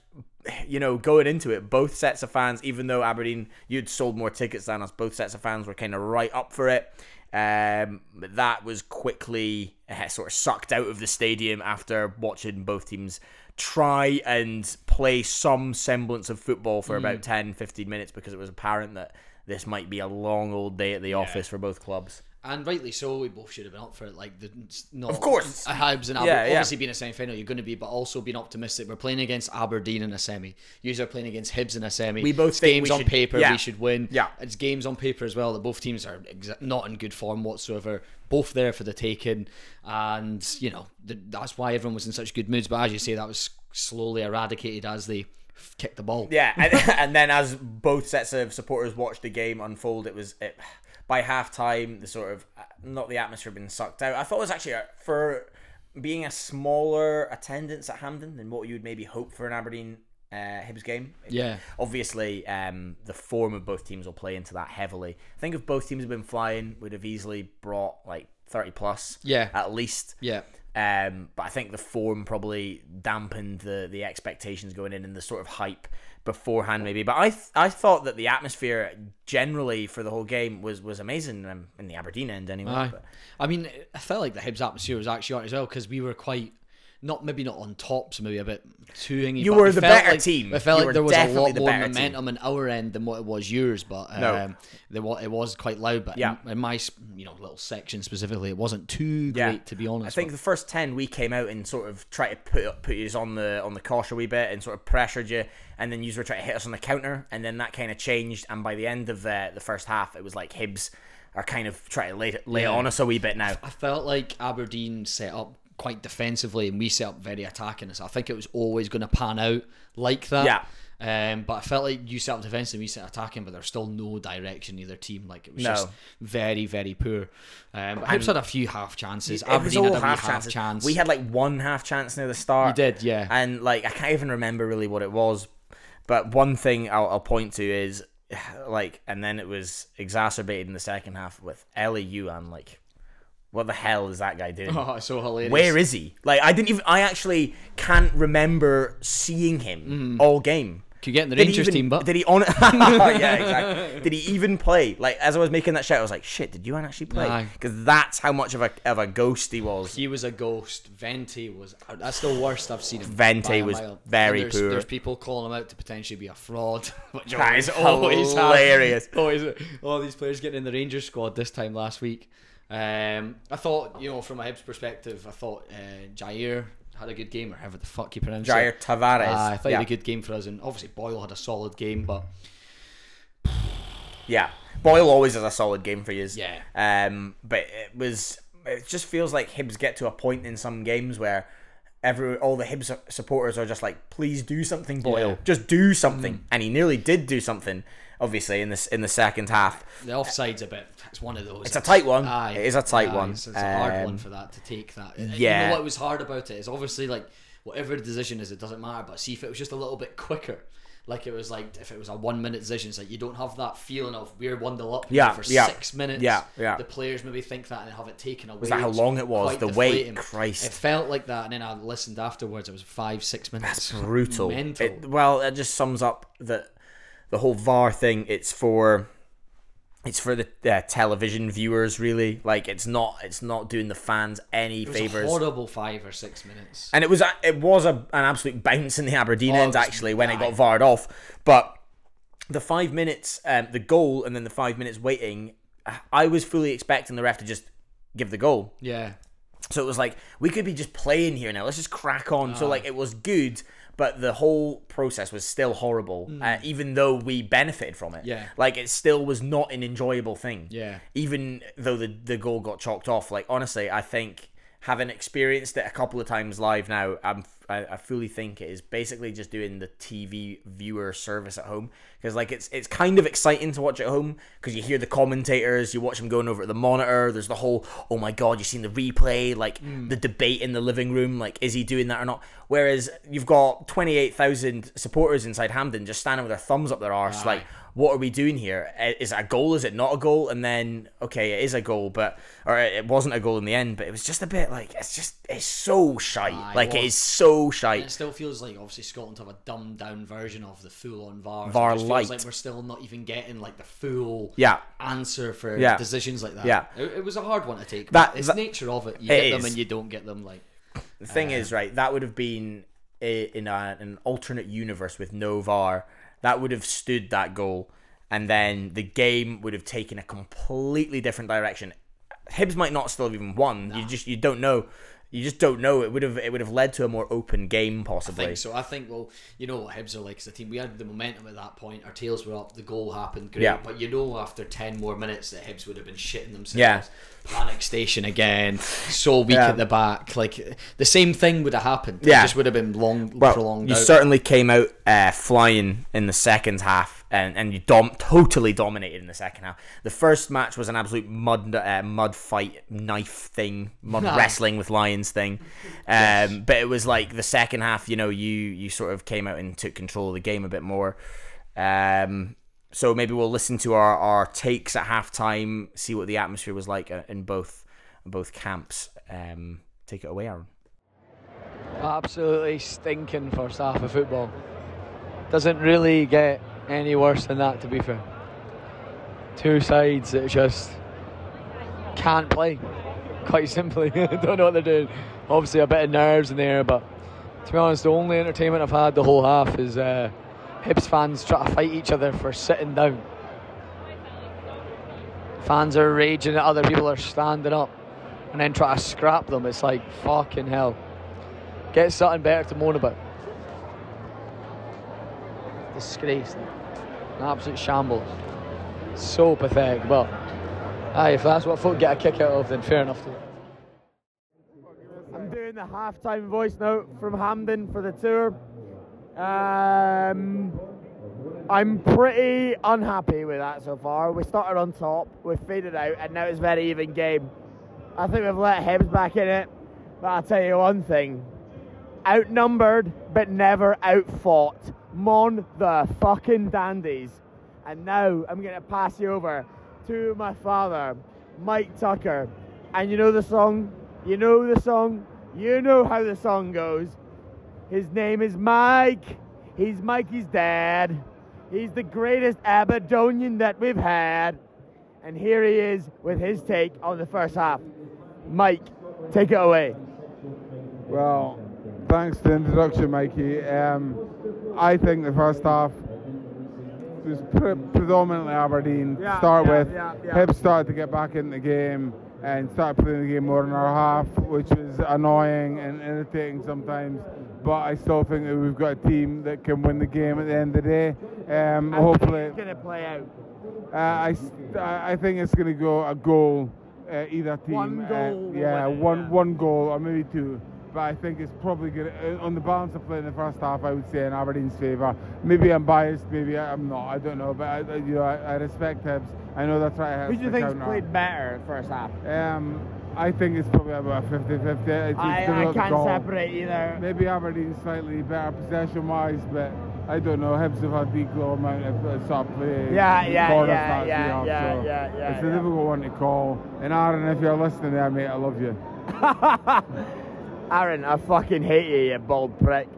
you know, going into it, both sets of fans, even though Aberdeen, you'd sold more tickets than us, both sets of fans were kind of right up for it. Um, but that was quickly uh, sort of sucked out of the stadium after watching both teams try and play some semblance of football for about 10 15 minutes because it was apparent that this might be a long old day at the office for both clubs. And rightly so, we both should have been up for it. Like, the, not, Of course. a Hibs and Aber- Yeah, yeah. obviously being a semi final, you're going to be, but also being optimistic. We're playing against Aberdeen in a semi. You are playing against Hibs in a semi. We both it's games on paper. yeah. We should win. Yeah. it's games on paper as well that both teams are exa- not in good form whatsoever. Both there for the taking, and you know the, that's why everyone was in such good moods. But as you say, that was slowly eradicated as they kicked the ball. Yeah, and, and then as both sets of supporters watched the game unfold, it was it, by halftime, the sort of uh, not the atmosphere being sucked out. I thought it was actually for being a smaller attendance at Hampden than what you would maybe hope for an Aberdeen uh, Hibs game. Yeah. Obviously, um, the form of both teams will play into that heavily. I think if both teams had been flying, would have easily brought like thirty plus. Yeah. at least. Yeah. Um, but I think the form probably dampened the the expectations going in and the sort of hype beforehand, maybe. But I th- I thought that the atmosphere generally for the whole game was was amazing um, in the Aberdeen end anyway. I mean, I felt like the Hibs atmosphere was actually on as well because we were quite. Not maybe not on top, so maybe a bit too hingy. You were the better like- team. I felt You like there was a lot more team. momentum in our end than what it was yours, but No. um, there wa- it was quite loud. But Yeah. in, in my you know little section specifically, it wasn't too yeah, great to be honest. I think but- the first ten we came out and sort of tried to put put you on the on the caution a wee bit and sort of pressured you, and then you were trying to hit us on the counter, and then that kind of changed. And by the end of the the first half, it was like Hibs are kind of trying to lay it, lay Yeah. on us a wee bit now. I felt like Aberdeen set up quite defensively and we set up very attacking. So I think it was always going to pan out like that. Yeah. Um, but I felt like you set up defensive, and we set attacking, but there's still no direction in either team. Like it was No. just very, very poor. Um, Hibs had a few half chances. It was all had a half half chances. chance. We had like one half chance near the start. You did, yeah. And like I can't even remember really what it was, but one thing I'll, I'll point to is like, and then it was exacerbated in the second half with Elie Youan. Like, what the hell is that guy doing? Oh, it's so hilarious. Where is he? Like, I didn't even. I actually can't remember seeing him Mm-hmm. all game. Could get in the Did Rangers even- team, but did he on? yeah, exactly. Did he even play? Like as I was making that shout, I was like, "Shit, did you actually play?" Because that's how much of a of a ghost he was. he was a ghost. Vente was. That's the worst I've seen him. Vente was very there's, poor. There's people calling him out to potentially be a fraud, which That always, is always hilarious. Always, all these players getting in the Rangers squad this time last week. Um, I thought, you know, from a Hibs perspective, I thought uh, Jair had a good game, or however the fuck you pronounce Jair it. Tavares. Ah, I thought he had a good game for us, and obviously Boyle had a solid game, but Yeah, Boyle always has a solid game for you. Yeah. Um, but it was. It just feels like Hibs get to a point in some games where every all the Hibs supporters are just like, "Please do something, Boyle. Yeah. Mm. Just do something." And he nearly did do something. Obviously, in this in the second half, the offside's a bit. It's one of those. It's a tight one. Aye, It is a tight aye, one. It's, it's a hard Um, one for that to take that. Yeah. You know what was hard about it is obviously like whatever the decision is, it doesn't matter. But see if it was just a little bit quicker. Like it was like if it was a one minute decision, it's like you don't have that feeling of we're one nil up Yeah, for yeah, six minutes. yeah, yeah. The players maybe think that and have it taken away. that how long it was? The wait, deflating. Christ. It felt like that, and then I listened afterwards. It was five, six minutes. That's brutal. Mental. It, well, it just sums up the the whole VAR thing. It's for it's for the uh, television viewers, really. Like it's not it's not doing the fans any it was favors. a horrible five or six minutes. And it was a, it was a, an absolute bounce in the Aberdeen Oh, end actually when it got varred off. But the five minutes, um, the goal, and then the five minutes waiting, I was fully expecting the ref to just give the goal. yeah. So it was like we could be just playing here now. Let's just crack on. Ah. So like it was good, but the whole process was still horrible. Uh, even though we benefited from it. Yeah. like it still was not an enjoyable thing. Yeah. Even though the the goal got chalked off, like honestly, I think having experienced it a couple of times live now, I'm I, I fully think it is basically just doing the TV viewer service at home because like it's it's kind of exciting to watch at home because you hear the commentators, you watch them going over at the monitor. There's the whole oh my god, you've seen the replay, like mm. the debate in the living room, like is he doing that or not? Whereas you've got twenty eight thousand supporters inside Hampden just standing with their thumbs up their arse, like what are we doing here? Is Is it a goal? Is it not a goal? And then, okay, it is a goal, but or it wasn't a goal in the end. But it was just a bit like it's just it's so shite. Aye, like it well, so Shite. it still feels like obviously Scotland have a dumbed down version of the full on VAR. So VAR it feels light. like we're still not even getting like the full Yeah. answer for Yeah. decisions like that. Yeah. It, it was a hard one to take. That- But it's that- nature of it. You It get them and you don't get them. Like The thing Uh, is, right, that would have been a, in a, an alternate universe with no VAR. That would have stood that goal, and then the game would have taken a completely different direction. Hibs might not still have even won. You just you don't know. You just don't know. It would have it would have led to a more open game I possibly. think so. I think well, you know what Hibs are like as a team. We had the momentum at that point. Our tails were up. The goal happened. Great. Yeah. But you know, after ten more minutes, that Hibs would have been shitting themselves. Yeah. Panic station again. So weak Yeah. at the back. Like the same thing would have happened. Yeah. It just would have been long, well, prolonged. you out. certainly came out uh, flying in the second half, and, and you dom- totally dominated in the second half. The first match was an absolute mud uh, mud fight, knife thing, mud Aye. wrestling with lions thing. Um, But it was like the second half, you know, you you sort of came out and took control of the game a bit more. Um, so maybe we'll listen to our, our takes at halftime, see what the atmosphere was like uh, in both both camps. Um, take it away, Aaron. Absolutely stinking first half of football. Doesn't really get any worse than that, to be fair. Two sides that just can't play. Quite simply, don't know what they're doing. Obviously, a bit of nerves in there, but to be honest, the only entertainment I've had the whole half is uh, Hibs fans trying to fight each other for sitting down. Fans are raging at other people are standing up, and then try to scrap them. It's like fucking hell. Get something better to moan about. Disgrace. An absolute shambles. So pathetic, but aye, if that's what folk get a kick out of, then fair enough to. I'm doing the halftime voice note from Hampden for the tour. Um, I'm pretty unhappy with that so far. We started on top, we faded out, and now it's a very even game. I think we've let Hibs back in it, but I'll tell you one thing: outnumbered but never outfought. Mon the fucking dandies. And now I'm gonna pass you over to my father, Mike Tucker. And you know the song? You know the song? You know how the song goes. His name is Mike. He's Mikey's dad. He's the greatest Aberdonian that we've had. And here he is with his take on the first half. Mike, take it away. Well, thanks for the introduction, Mikey. Um, I think the first half was pre- predominantly Aberdeen to Yeah, start yeah, with. yeah, yeah. Hibs started to get back in the game and started playing the game more in our half, which was annoying and irritating sometimes. But I still think that we've got a team that can win the game at the end of the day. Um, hopefully, It's going to play out. uh, I, I- think it's going to go a goal, uh, either team. One uh, goal will yeah, it, one yeah. one goal or maybe two. But I think it's probably going to, on the balance of play in the first half, I would say in Aberdeen's favour. Maybe I'm biased, maybe I'm not, I don't know. But I, you know, I, I respect Hibs. I know that's right. Who do you think's played better first half? Um, I think it's probably about 50 50. It's, it's I, I can't call. separate either. Maybe Aberdeen slightly better possession wise, but I don't know. Hibs have had equal amount of uh, sort of play. Yeah, yeah, yeah, yeah, yeah, so yeah, yeah, It's a yeah. difficult one to call. And Aaron, if you're listening there, mate, I love you. Aaron, I fucking hate you, you bald prick.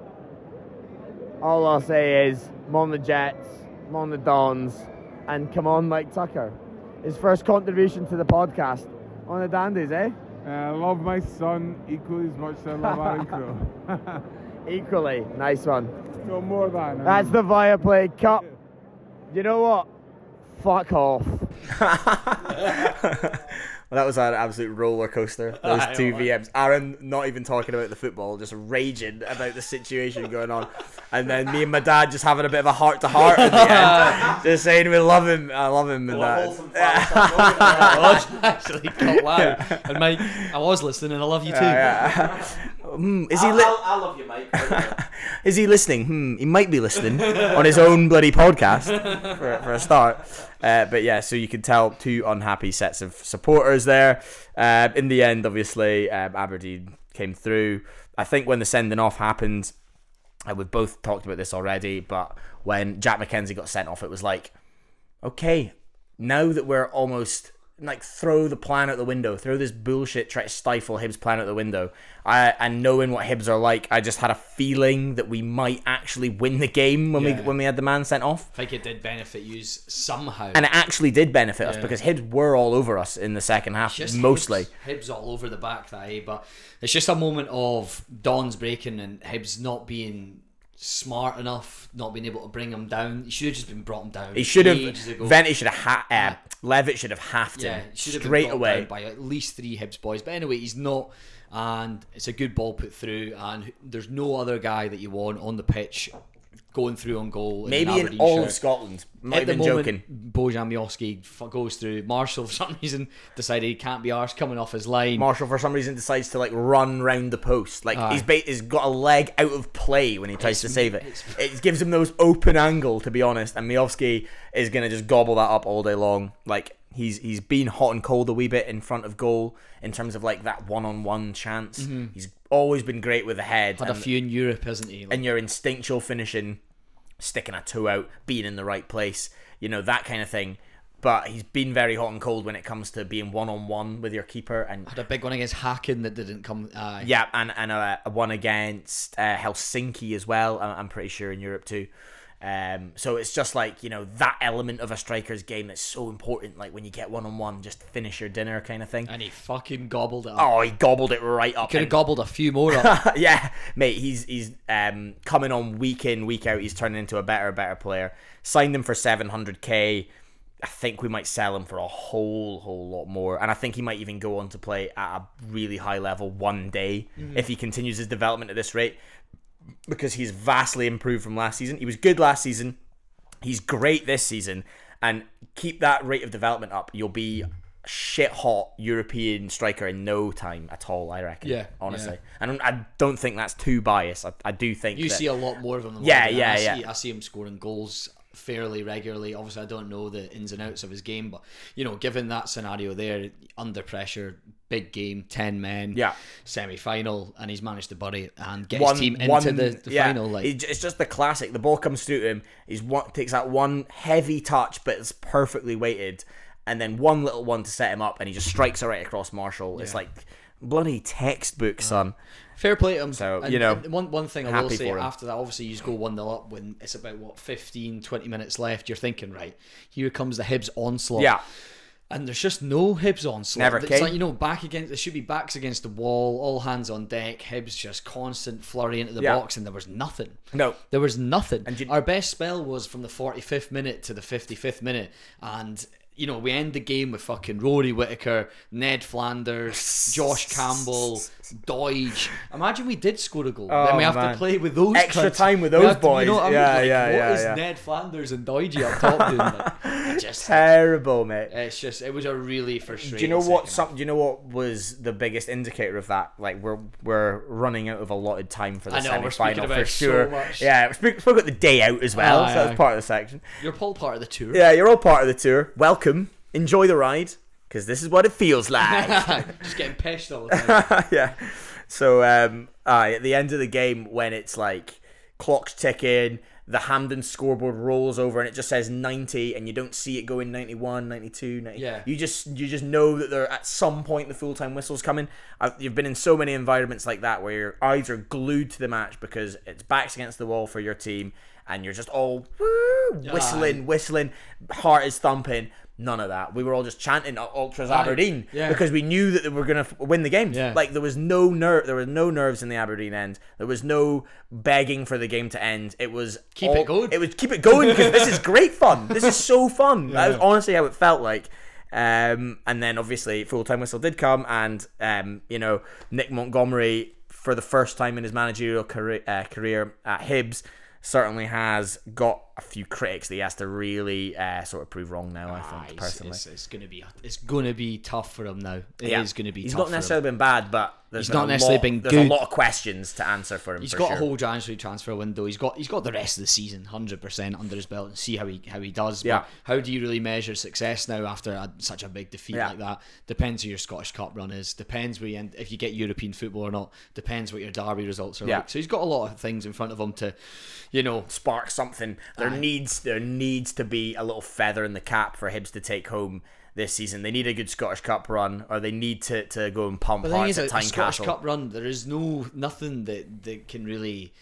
All I'll say is, I'm on the Jets, I'm on the Dons, and come on, Mike Tucker. His first contribution to the podcast on the Dandies, eh? Uh, I love my son equally as much as I love Aaron Crow. Equally, nice one. No more than. I That's mean. the Viaplay Cup. You know what? Fuck off. well, that was an absolute roller coaster. Those two VMs. Aaron not even talking about the football, just raging about the situation going on, and then me and my dad just having a bit of a heart to heart at the end, just saying we love him, I love him, and that. I actually got loud. And Mike, I was listening, and I love you too. Yeah. Hmm, is he I, li- I, I love you, Mike. is he listening? Hmm, he might be listening on his own bloody podcast for, for a start. Uh, but yeah, so you can tell two unhappy sets of supporters there. Uh, in the end, obviously, um, Aberdeen came through. I think when the sending off happened, uh, we've both talked about this already, but when Jack MacKenzie got sent off, it was like, okay, now that we're almost like throw the plan out the window, throw this bullshit, try to stifle Hibs plan out the window. I and knowing what Hibs are like, I just had a feeling that we might actually win the game when we when we had the man sent off. I think it did benefit you somehow. And it actually did benefit us because Hibs were all over us in the second half, mostly. Hibs, Hibs all over the back that eh? But it's just a moment of Don's breaking and Hibs not being smart enough, not being able to bring him down. He should have just been brought him down. He should have. Vente should have. Ha- uh, Levitt should have halved yeah, him have straight away. by at least three Hibs boys. But anyway, he's not, and it's a good ball put through. And there's no other guy that you want on the pitch going through on goal. Maybe in all shirt. of Scotland. Not At the even moment, joking. Bojan Miovski f- goes through. Marshall, for some reason, decided he can't be arsed coming off his line. Marshall, for some reason, decides to like run round the post. Like Aye. he's ba- he's got a leg out of play when he tries to save it. It gives him those open angle, to be honest. And Miovski is gonna just gobble that up all day long. Like he's he's been hot and cold a wee bit in front of goal in terms of like that one on one chance. Mm-hmm. He's always been great with the head. Had a few in Europe, hasn't he? Like, and your instinctual finishing, sticking a toe out, being in the right place, you know, that kind of thing. But he's been very hot and cold when it comes to being one on one with your keeper. And had a big one against Hacken that didn't come. Uh, yeah, and, and a, a one against uh, Helsinki as well, I- I'm pretty sure in Europe too. Um, so it's just like, you know, that element of a striker's game that's so important. Like when you get one on one, just finish your dinner kind of thing. and he fucking gobbled it up. Oh, he gobbled it right up. Could have and- gobbled a few more up. yeah, mate, he's he's um, coming on week in week out. He's turning into a better better player. Signed him for seven hundred k. I think we might sell him for a whole whole lot more, and I think he might even go on to play at a really high level one day if he continues his development at this rate, because he's vastly improved from last season. He was good last season. He's great this season, and keep that rate of development up. You'll be a shit hot European striker in no time at all. I reckon. Yeah, honestly, yeah. and I don't- think that's too biased. I, I do think You that- see a lot more of him. Than Yeah, what I do, and yeah, I yeah. See, I see him scoring goals fairly regularly. Obviously, I don't know the ins and outs of his game, but you know, given that scenario there, under pressure, big game, ten men, Yeah. semi final, and he's managed to bury it and get one his team into one- the, the yeah, final. Like, it's just the classic. The ball comes through to him. He's one takes that one heavy touch, but it's perfectly weighted, and then one little one to set him up, and he just strikes it right across Marshall. It's like bloody textbook, son. Fair play to him. So, And- you know, one one thing I will say after that, obviously you just go one 0 up when it's about what 15, 20 minutes left. You're thinking, right, here comes the Hibs onslaught. Yeah. And there's just no Hibs onslaught. Never It's came. like you know, back against. there should be backs against the wall, all hands on deck. Hibs just constant flurry into the Yeah. box, and there was nothing. No. There was nothing. And you- Our best spell was from the 45th minute to the 55th minute, and you know we end the game with fucking Rory Whittaker, Ned Flanders, Josh Campbell, Doidge. Imagine we did score a goal. then Oh, we have man. to play with those Extra cunts. time with those have to- you know boys. I mean? Yeah, Like, yeah, what yeah, is yeah. Ned Flanders and Doidge up top doing? Like, just Terrible, mate. it's just it was a really frustrating. Do you know what? Some, do you know what was the biggest indicator of that? Like we're we're running out of allotted time for the semi final for sure. much. Yeah, we spoke, spoke about the day out as well, Aye, so that's part of the section. You're all part of the tour. Yeah, you're all part of the tour. Welcome, enjoy the ride, because this is what it feels like. just getting pissed all the time. yeah. So um, aye, at the end of the game, when it's like clock's ticking, the Hampden scoreboard rolls over and it just says 90, and you don't see it going 91, 92, 90. Yeah. You just you just know that they're at some point the full time whistle's coming. I've, you've been in so many environments like that where your eyes are glued to the match because it's backs against the wall for your team, and you're just all woo, whistling, whistling, heart is thumping. None of that. We were all just chanting Ultras Aye. Aberdeen Yeah. because we knew that they were gonna f- win the game. Yeah. Like there was no nerve, there was no nerves in the Aberdeen end. There was no begging for the game to end. It was Keep all- it going. It was keep it going because this is great fun. This is so fun. That was honestly how it felt like. Um, and then obviously full time whistle did come, and um, you know Nick Montgomery for the first time in his managerial career, uh, career at Hibs certainly has got a few critics that he has to really uh, sort of prove wrong now. I Ah, think it's, personally. it's, it's gonna be it's gonna be tough for him now. It is Yeah. going to be. He's not necessarily been bad, but there's He's not necessarily lot, been There's good. a lot of questions to answer for him. He's for got sure. a whole January transfer window. He's got he's got the rest of the season, hundred percent under his belt, and see how he how he does. Yeah. But how do you really measure success now after a, such a big defeat Yeah. like that? Depends who your Scottish Cup run is. Depends where you end, if you get European football or not. Depends what your Derby results are Yeah. like. So he's got a lot of things in front of him to, you know, spark something. There Aye. needs there needs to be a little feather in the cap for Hibs to take home this season. They need a good Scottish Cup run, or they need to, to go and pump thing hearts at a Scottish. Cup run, there is no nothing that that can really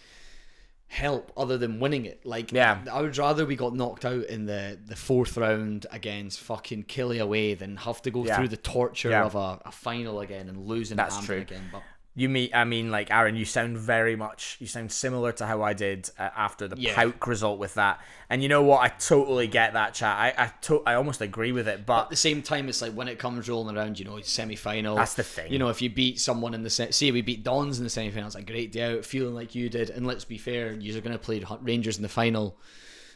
help other than winning it. Like, Yeah. I would rather we got knocked out in the the fourth round against fucking Killy away than have to go Yeah. through the torture Yeah. of a, a final again and losing That's true. Again. But You mean I mean like Aaron? You sound very much. You sound similar to how I did uh, after the Yeah. PAOK result with that. And you know what? I totally get that chat. I I, to- I almost agree with it, but at the same time, it's like when it comes rolling around, you know, semi final. That's the thing. You know, if you beat someone in the se- say we beat Dons in the semi final, it's a great day out, feeling like you did. And let's be fair, you're going to play Rangers in the final,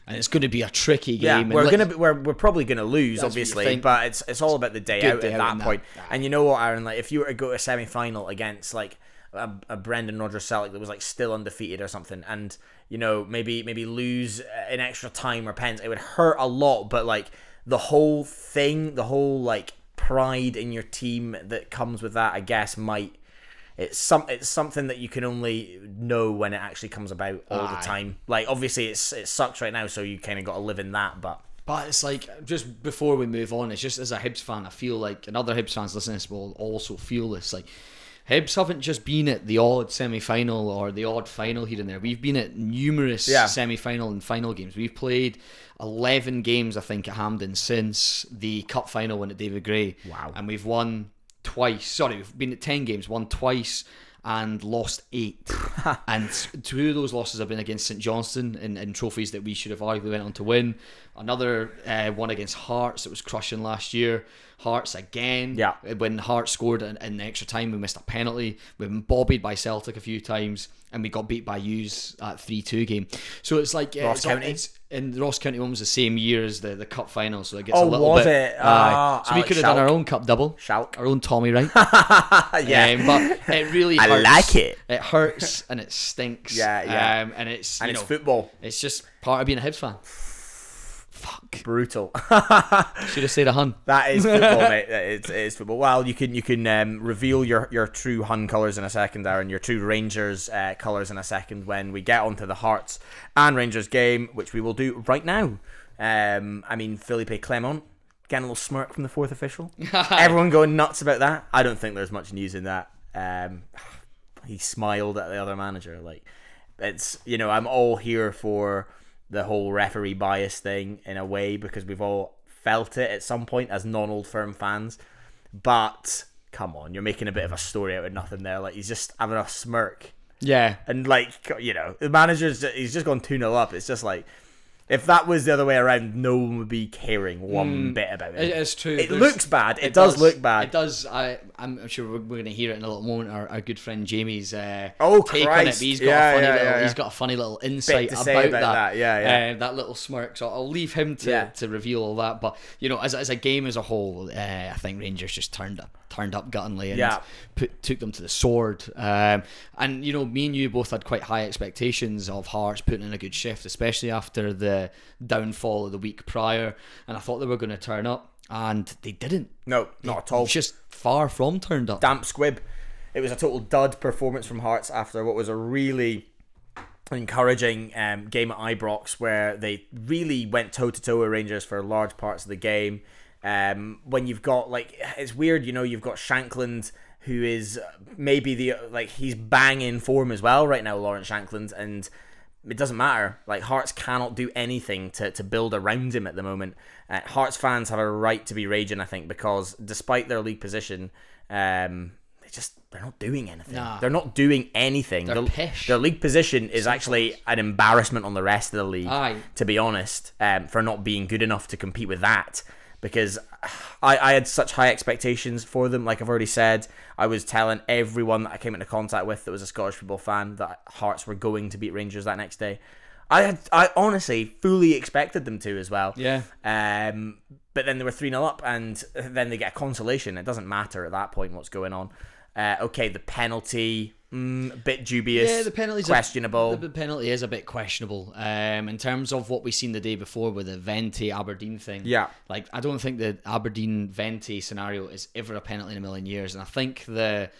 and it's going to be a tricky game. Yeah, we're gonna be, we're, we're probably gonna lose, That's what you obviously, but it's it's all about the day Good out day at out that point. And you know what, Aaron? Like, if you were to go to a semi final against like a, a Brendan Rodgers Celtic that was like still undefeated or something, and you know maybe maybe lose uh, in extra time or pens, it would hurt a lot. But like the whole thing, the whole like pride in your team that comes with that, I guess might. It's some it's something that you can only know when it actually comes about all Aye. the time. Like obviously it's it sucks right now, so you kind of got to live in that. But But it's like just before we move on, it's just as a Hibs fan, I feel like and other Hibs fans listening to this will also feel this. Like Hibs haven't just been at the odd semi final or the odd final here and there. We've been at numerous Yeah. semi final and final games. We've played eleven games, I think, at Hampden since the cup final win at David Gray. Wow. And we've won twice. Sorry, we've been at ten games, won twice. And lost eight, and two of those losses have been against St Johnstone in, in trophies that we should have arguably went on to win. Another uh, one against Hearts that was crushing last year. Hearts again. Yeah. When Hearts scored in, in extra time, we missed a penalty. We've been bobbied by Celtic a few times, and we got beat by Hughes at three two game. So it's like uh, Ross it's County? it's- and the Ross County one was the same year as the, the cup final, so it gets Oh, a little was bit. it? Ah, so we could have done our own cup double, Schalk. our own Tommy Right. yeah, Um, but it really I hurts. like it. It hurts and it stinks. Yeah, yeah. Um, and it's and it's know, football. It's just part of being a Hibs fan. Brutal. Should have stayed a hun. That is football, mate. It's, it is football. Well, you can you can um, reveal your, your true Hun colours in a second, Aaron. Your true Rangers uh, colours in a second when we get onto the Hearts and Rangers game, which we will do right now. Um, I mean, Philippe Clement getting a little smirk from the fourth official. Everyone going nuts about that. I don't think there's much news in that. Um, he smiled at the other manager. Like it's you know I'm all here for the whole referee bias thing in a way because we've all felt it at some point as non Old Firm fans. But come on, you're making a bit of a story out of nothing there. Like he's just having a smirk Yeah. and like you know the manager's he's just gone 2-0 up. It's just like if that was the other way around, no one would be caring one bit about it. It is true. It There's- looks bad. It, does, look bad. It does. I, I'm sure we're, we're going to hear it in a little moment. Our, our good friend Jamie's uh, Oh, take on it. Christ. He's got Yeah, a funny yeah, little. yeah. He's got a funny little insight about, about that. that, yeah, yeah. Uh, that little smirk. So I'll leave him to, to reveal all that. But you know, as, as a game as a whole, uh, I think Rangers just turned up turned up guttingly and Yeah. put, took them to the sword. Um, and you know, me and you both had quite high expectations of Hearts putting in a good shift, especially after the downfall of the week prior. And I thought they were going to turn up, and they didn't. no, not at all. Just far from turned up. damp squib. It was a total dud performance from Hearts after what was a really encouraging um, game at Ibrox where they really went toe to toe with Rangers for large parts of the game. Um, when you've got like it's weird, you know, you've got Shankland who is maybe the like he's banging form as well right now, Lawrence Shankland, and it doesn't matter. Like Hearts cannot do anything to, to build around him at the moment. Uh, Hearts fans have a right to be raging, I think, because despite their league position, um, they just they're not doing anything. Nah. They're not doing anything. They're their, pish. their league position is actually an embarrassment on the rest of the league. Aye. To be honest, um, for not being good enough to compete with that. Because I, I had such high expectations for them. Like I've already said, I was telling everyone that I came into contact with that was a Scottish football fan that Hearts were going to beat Rangers that next day. I had, I honestly fully expected them to as well. Yeah. Um, but then they were 3 0 up, and then they get a consolation. It doesn't matter at that point what's going on. Uh, okay, the penalty, mm, a bit dubious. Yeah, the penalty's questionable. A, the penalty is a bit questionable. Um, in terms of what we've seen the day before with the Vente Aberdeen thing. Yeah. like I don't think the Aberdeen Vente scenario is ever a penalty in a million years, and I think the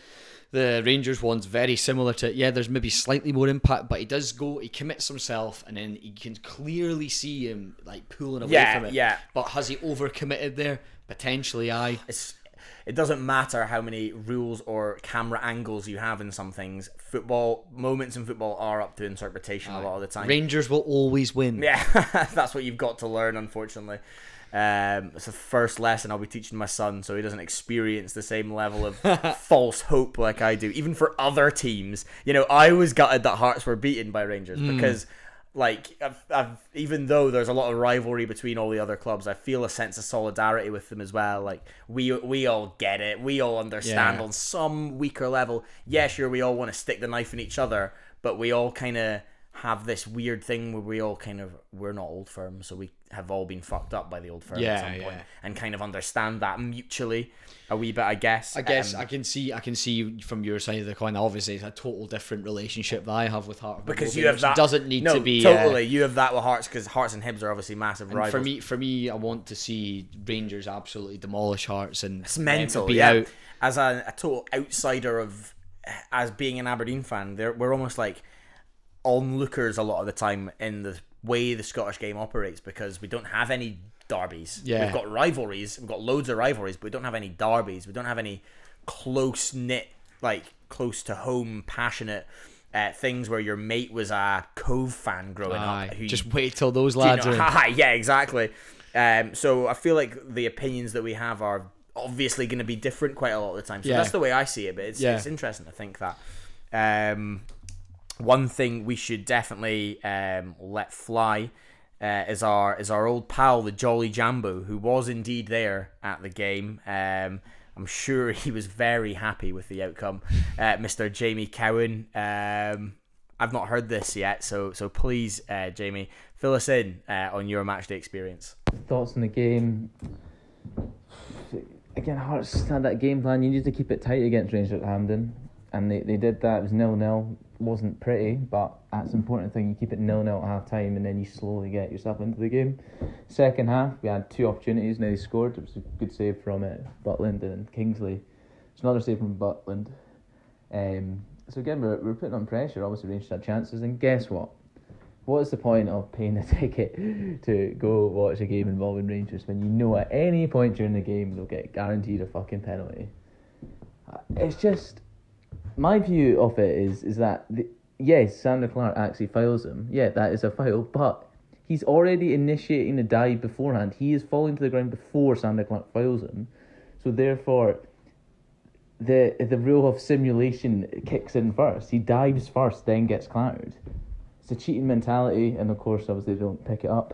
the Rangers one's very similar to yeah. There's maybe slightly more impact, but he does go. He commits himself, and then you can clearly see him like pulling away Yeah, from it. yeah. But has he overcommitted there? Potentially, I. it's it doesn't matter how many rules or camera angles you have in some things. Football moments in football are up to interpretation a lot of the time. Rangers will always win. Yeah, that's what you've got to learn, unfortunately. Um, it's the first lesson I'll be teaching my son, so he doesn't experience the same level of false hope like I do. Even for other teams, you know, I was gutted that Hearts were beaten by Rangers because, like, I've, I've, even though there's a lot of rivalry between all the other clubs, I feel a sense of solidarity with them as well. Like, we we all get it, we all understand Yeah. on some weaker level. Yeah, sure, we all want to stick the knife in each other, but we all kind of have this weird thing where we all kind of we're not old firms, so we have all been fucked up by the old firm Yeah, at some point, yeah. and kind of understand that mutually a wee bit, I guess. I guess Um, I can see I can see from your side of the coin. Obviously, it's a total different relationship that I have with Heart of because you have that doesn't need no, to be uh, totally. you have that with Hearts because Hearts and Hibs are obviously massive rivals. for me, for me, I want to see Rangers absolutely demolish Hearts and it's mental. Be yeah. out. As a, a total outsider of, as being an Aberdeen fan, we're almost like onlookers a lot of the time in the way the Scottish game operates because we don't have any derbies. Yeah. We've got rivalries. We've got loads of rivalries, but we don't have any derbies. We don't have any close knit, like close to home, passionate. Uh, things where your mate was a Cove fan growing Aye, up. who just wait till those Do you lads know- are. yeah, exactly. Um, so I feel like the opinions that we have are obviously going to be different quite a lot of the time. So Yeah. that's the way I see it. But it's, Yeah. it's interesting to think that. Um, one thing we should definitely um, let fly uh, is our is our old pal the Jolly Jambo, who was indeed there at the game. Um, I'm sure he was very happy with the outcome. Uh, Mr. Jamie Cowan. Um, I've not heard this yet, so so please, uh, Jamie, fill us in uh, on your matchday experience. thoughts on the game. Again, Hearts had that game plan. You need to keep it tight against Rangers at Hampden, and they, they did that. It was nil nil. wasn't pretty, but that's the important thing. You keep it nil nil at half time, and then you slowly get yourself into the game. Second half, we had two opportunities, and they scored. It was a good save from it, Butland and Kingsley. It's another save from Butland. Um, so again, we're, we're putting on pressure. Obviously, Rangers had chances, and guess what? What is the point of paying a ticket to go watch a game involving Rangers when you know at any point during the game they'll get guaranteed a fucking penalty? Uh, It's just my view of it is is that the, yes, Zander Clark actually fouls him. Yeah, that is a foul, but he's already initiating a dive beforehand. He is falling to the ground before Zander Clark fouls him, so therefore. The the rule of simulation kicks in first. He dives first, then gets clattered. It's a cheating mentality, and of course, obviously, they don't pick it up,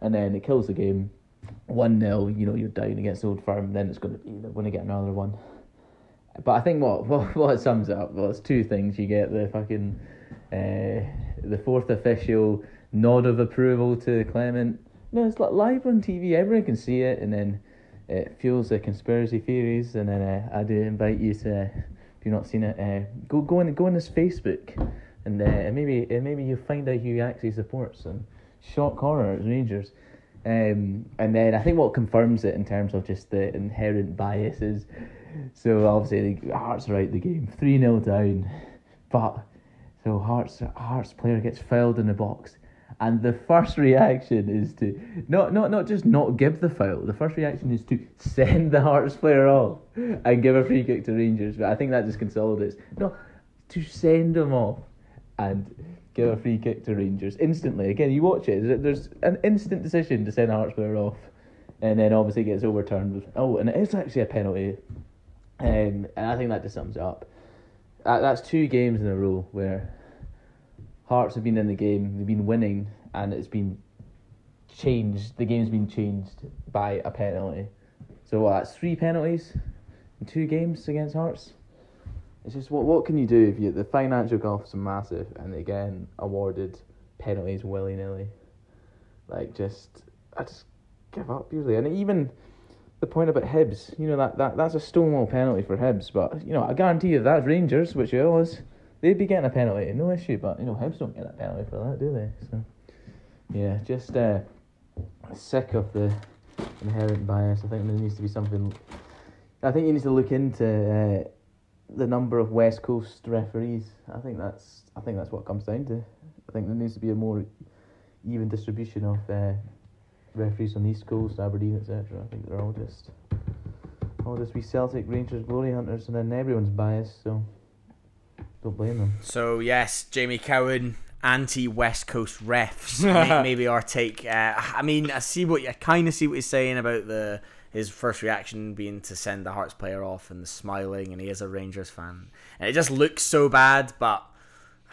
and then it kills the game. One 0 you know, you're down against Old Firm, then it's gonna be they're gonna get another one. But I think what what, what sums it up well, it's two things. You get the fucking uh, the fourth official nod of approval to Clement. No, it's like live on TV. Everyone can see it, and then it fuels the conspiracy theories. And then uh, I do invite you to, if you've not seen it, uh, go go on go on his Facebook, and uh, maybe maybe you find out who he actually supports. And shock horror, it's Rangers. Um, and then I think what confirms it in terms of just the inherent biases. So obviously the Hearts are out the game, three 0 down, but so Hearts Hearts player gets fouled in the box, and the first reaction is to not not not just not give the foul. The first reaction is to send the Hearts player off and give a free kick to Rangers. But I think that just consolidates. No, to send them off and give a free kick to Rangers instantly. Again, you watch it. There's an instant decision to send a Hearts player off, and then obviously gets overturned. Oh, and it is actually a penalty. Um, and I think that just sums it up. That, that's two games in a row where Hearts have been in the game, they've been winning, and it's been changed. The game's been changed by a penalty. So what? That's three penalties in two games against Hearts. It's just what what can you do if you the financial costs are massive and again awarded penalties willy nilly. Like just I just give up usually, and even the point about Hibs, you know that, that that's a stonewall penalty for Hibs, but you know I guarantee you that's Rangers, which it was, they'd be getting a penalty, no issue. But you know Hibs don't get that penalty for that, do they? So yeah, just uh, sick of the inherent bias. I think there needs to be something. I think you need to look into uh, the number of West Coast referees. I think that's I think that's what comes down to. I think there needs to be a more even distribution of uh, referees on the East Coast, Aberdeen, etc. I think they're all just all just we Celtic, Rangers, glory hunters, and then everyone's biased. So don't blame them. So yes, Jamie Cowan, anti West Coast refs. Maybe our take. Uh, I mean, I see what you kind of see what he's saying about the his first reaction being to send the Hearts player off and the smiling, and he is a Rangers fan, and it just looks so bad, but.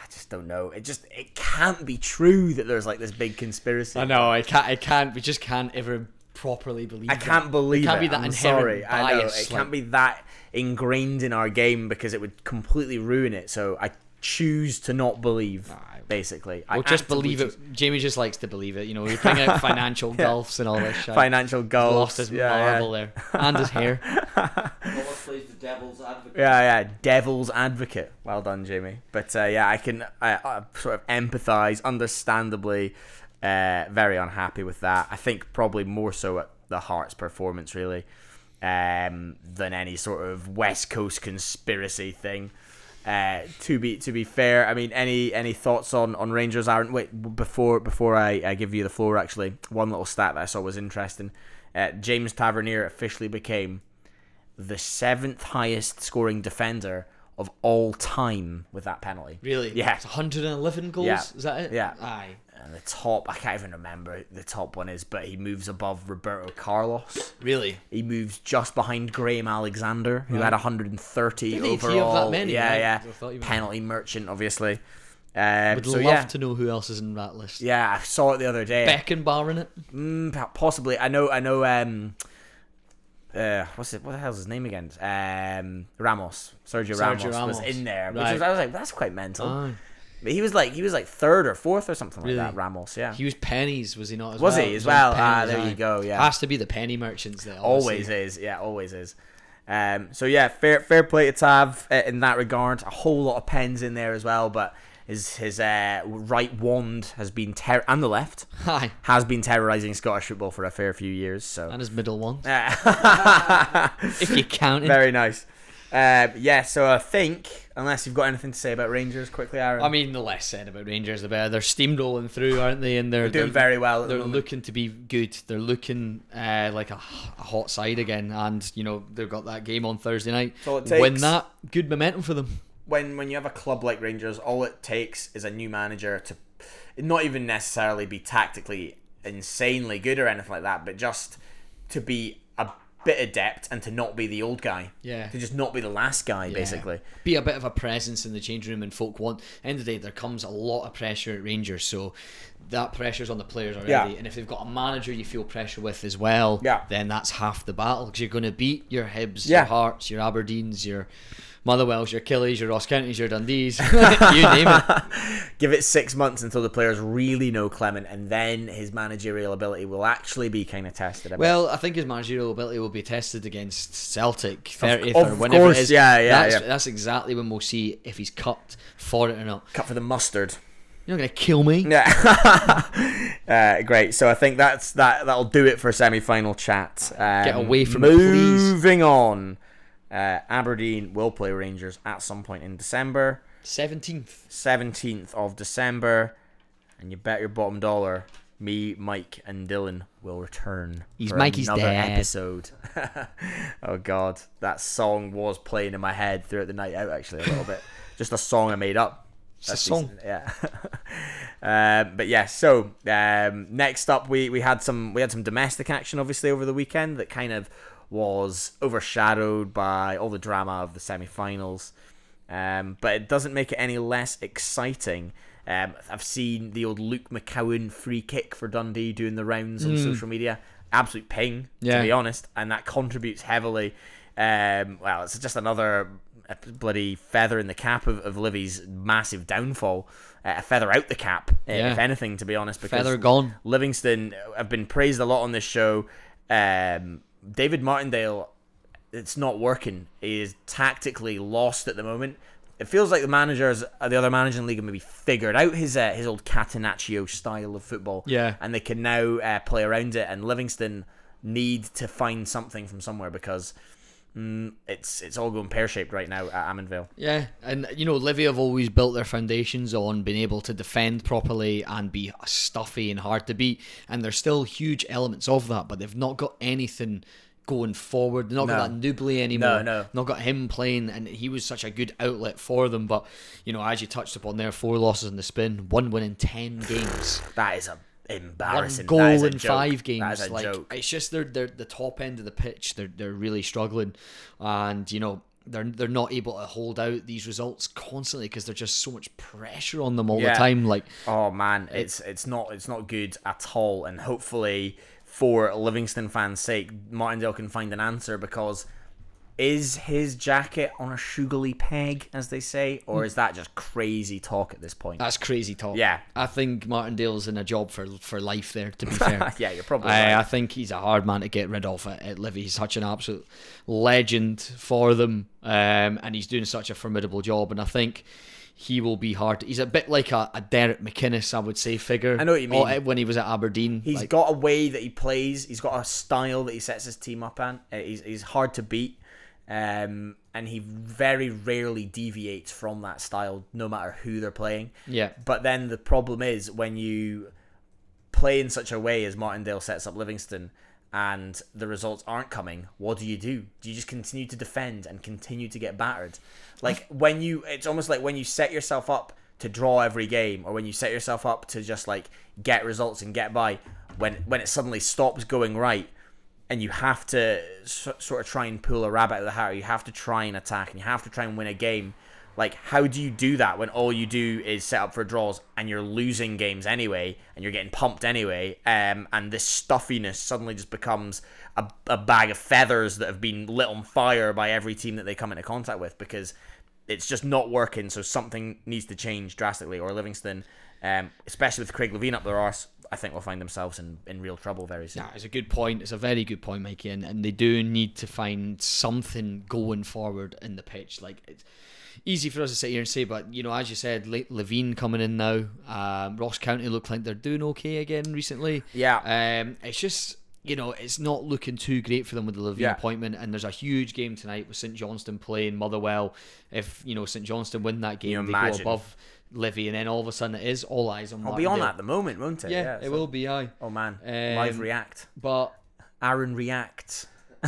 I just don't know. It just it can't be true that there's like this big conspiracy. I know. I can't. I can't. We just can't ever properly believe. I can't it. believe it. Can't it. be that I'm inherent sorry. I know bias, it can't be that ingrained in our game because it would completely ruin it. So I choose to not believe. Basically, I just actively believe choose- it. Jamie just likes to believe it. You know, we bring out financial Yeah. gulfs and all this shit. Financial He's gulfs, Lost his yeah, marble yeah. there and his hair. Plays the devil's advocate. Yeah, yeah, devil's advocate. Well done, Jamie. But uh, yeah, I can I, I sort of empathise, understandably, uh, very unhappy with that. I think probably more so at the Hearts' performance, really, um, than any sort of West Coast conspiracy thing. Uh, to be to be fair, I mean, any any thoughts on, on Rangers? Aaron, wait before before I, I give you the floor. Actually, one little stat that I saw was interesting. Uh, James Tavernier officially became the seventh highest scoring defender of all time with that penalty. Really? Yeah. It's 111 goals. Yeah. Is that it? Yeah. Aye. And the top, I can't even remember the top one is, but he moves above Roberto Carlos. Really? He moves just behind Graham Alexander, who Right. had 130 Didn't he? He overall. that many, yeah, right? yeah. I thought he meant- Penalty merchant, obviously. Um, Would so love yeah, to know who else is in that list. yeah, I saw it the other day. Beckenbauer in it. Mm, possibly. I know. I know. Um, uh, what's it? What the hell's his name again? Um, Ramos. Sergio, Sergio Ramos, was in there, which Right. was, I was like, that's quite mental. Aye. But he was like, he was like third or fourth or something Really? like that. Ramos, yeah. He was pennies, was he not? As Was well? he as well? Ah, there you go, yeah. Has to be the penny merchants there. always is, yeah, always is. Um, so yeah, fair fair play to Tav uh, in that regard. A whole lot of pens in there as well, but his his uh, right wand has been ter- and the left Aye. has been terrorizing Scottish football for a fair few years. So And his middle one. If you count. Very nice. Uh, yeah, so I think, unless you've got anything to say about Rangers quickly, Aaron. I mean, the less said about Rangers, the better. They're steamrolling through, aren't they? And they're, They're doing very well at They're moment. looking to be good. They're looking uh, like a, a hot side again, and you know they've got that game on Thursday night. all it Win takes. that, good momentum for them. when when you have a club like Rangers, all it takes is a new manager to not even necessarily be tactically insanely good or anything like that, but just to be bit adept and to not be the old guy. Yeah. To just not be the last guy, Yeah. basically. Be a bit of a presence in the change room, and folk want. End of the day, there comes a lot of pressure at Rangers, so that pressure's on the players already. Yeah. And if they've got a manager you feel pressure with as well, Yeah. then that's half the battle because you're going to beat your Hibs, Yeah. your Hearts, your Aberdeens, your Motherwells, your Killys, your Ross Counties, your Dundees, you name it. Give it six months until the players really know Clement, and then his managerial ability will actually be kind of tested. Well, I think his managerial ability will be tested against Celtic 30th of or whenever course, it is. yeah, yeah, that's, yeah. That's exactly when we'll see if he's cut for it or not. cut for the mustard. You're not going to kill me. Yeah. uh, great. So I think that's that. That'll do it for a semi-final chat. Um, Get away from. Moving on. Uh, Aberdeen will play Rangers at some point in December, 17th. seventeenth of December, and you bet your bottom dollar. Me, Mike, and Dylan will return. He's Mikey's another dad. episode. oh God, that song was playing in my head throughout the night out. Actually, a little bit. Just a song I made up. It's a That's song. Yeah. um, but yeah, so um, next up we, we had some we had some domestic action obviously over the weekend that kind of was overshadowed by all the drama of the semi-finals. Um, but it doesn't make it any less exciting. Um, I've seen the old Luke McCowan free kick for Dundee doing the rounds on social media. Absolute ping, Yeah. to be honest, and that contributes heavily. Um, well, it's just another uh, bloody feather in the cap of, of Livy's massive downfall. Uh, a feather out the cap, uh, Yeah. if anything, to be honest. Because Feather gone. Livingston have been praised a lot on this show. Um, David Martindale, it's not working. He is tactically lost at the moment. It feels like the managers, uh, the other managers in the league, have maybe figured out his uh, his old Catenaccio style of football. Yeah. and they can now uh, play around it. And Livingston need to find something from somewhere because mm, it's it's all going pear shaped right now at Almondvale. Yeah, and you know, Livy have always built their foundations on being able to defend properly and be stuffy and hard to beat. And there's still huge elements of that, but they've not got anything going forward. They've not got that Nouble anymore. no. Not got him playing, and he was such a good outlet for them. But you know, as you touched upon there, four losses in the spin, one win in ten games. That is a one embarrassing. goal is a in joke. five games. That is a like joke. it's just they're they're the top end of the pitch. They're they're really struggling, and you know they're they're not able to hold out these results constantly because there's just so much pressure on them all Yeah. the time. Like Oh man, it's it's not it's not good at all, and hopefully for Livingston fans' sake, Martindale can find an answer because is his jacket on a sugary peg, as they say, or is that just crazy talk at this point? that's crazy talk. Yeah. I think Martindale's in a job for for life there. To be fair, yeah, you're probably I, right. I think he's a hard man to get rid of at, at Livy. He's such an absolute legend for them, um, and he's doing such a formidable job. And I think he will be hard. He's a bit like a, a Derek McInnes, I would say, figure. I know what you mean. Oh, When he was at Aberdeen, He's Like, got a way that he plays. He's got a style that he sets his team up on. Uh, He's, he's hard to beat, um, and he very rarely deviates from that style, no matter who they're playing. Yeah. But then the problem is when you play in such a way as Martindale sets up Livingston, and the results aren't coming. What do you do? Do you just continue to defend and continue to get battered? Like when you, it's almost like when you set yourself up to draw every game, or when you set yourself up to just like get results and get by. When when it suddenly stops going right, and you have to s- sort of try and pull a rabbit out of the hat, you have to try and attack, and you have to try and win a game. Like, how do you do that when all you do is set up for draws and you're losing games anyway, and you're getting pumped anyway, um, and this stuffiness suddenly just becomes a, a bag of feathers that have been lit on fire by every team that they come into contact with because it's just not working. So something needs to change drastically, or Livingston, um, especially with Craig Levein up their arse, I think will find themselves in, in real trouble very soon. Yeah, it's a good point. It's a very good point, Mikey, and, and they do need to find something going forward in the pitch. Like it's easy for us to sit here and say, but you know, as you said, Le- Levein coming in now. Um, Ross County look like they're doing okay again recently. Yeah. Um, it's just you know, it's not looking too great for them with the Levein Yeah. appointment, and there's a huge game tonight with St Johnstone playing Motherwell. If you know St Johnstone win that game, you they go imagine? above Livy, and then all of a sudden it is all eyes on. I'll be on that at the moment, won't it? Yeah, it so- will be. Aye. Oh man, Um, live react. But Aaron reacts.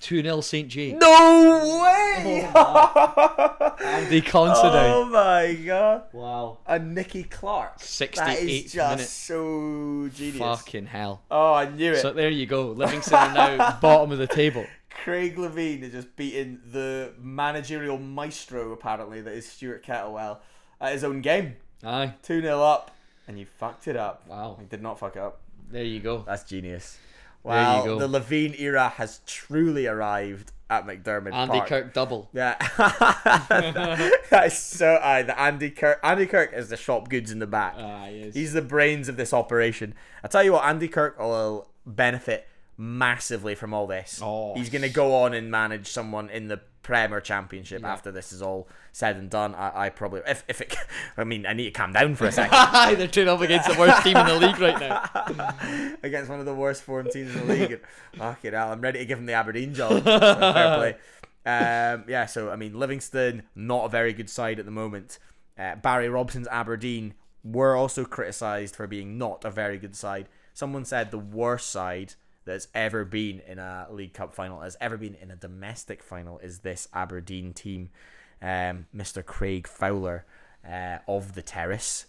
2 0 St. J. No way! Andy Considine. oh my god! Wow. And Nicky Clark. Sixty-eight 68th is just so genius. Fucking hell. Oh, I knew it. So there you go. Livingston are now bottom of the table. Craig Levein is just beating the managerial maestro, apparently, that is Stuart Kettlewell at his own game. Aye. 2 0 up, and you fucked it up. Wow. You did not fuck it up. There you go. That's genius. There you Wow, go. the Levein era has truly arrived at McDiarmid Andy Park. Kirk double. Yeah, that is so. Uh, the Andy Kirk. Andy Kirk is the shop goods in the back. Ah, he is. He's the brains of this operation. I tell you what, Andy Kirk will benefit massively from all this. Oh. He's going to go on and manage someone in the Premier Championship after this is all said and done. I, I probably, if, if it, I mean, I need to calm down for a second. They're turning up against the worst team in the league right now. against one of the worst form teams in the league. Fucking hell, I'm ready to give him the Aberdeen job. So fair play. Um, yeah, so I mean, Livingston not a very good side at the moment. Uh, Barry Robson's Aberdeen were also criticised for being not a very good side. Someone said the worst side that's ever been in a League Cup final, has ever been in a domestic final, is this Aberdeen team. Um, Mr. Craig Fowler uh, of the Terrace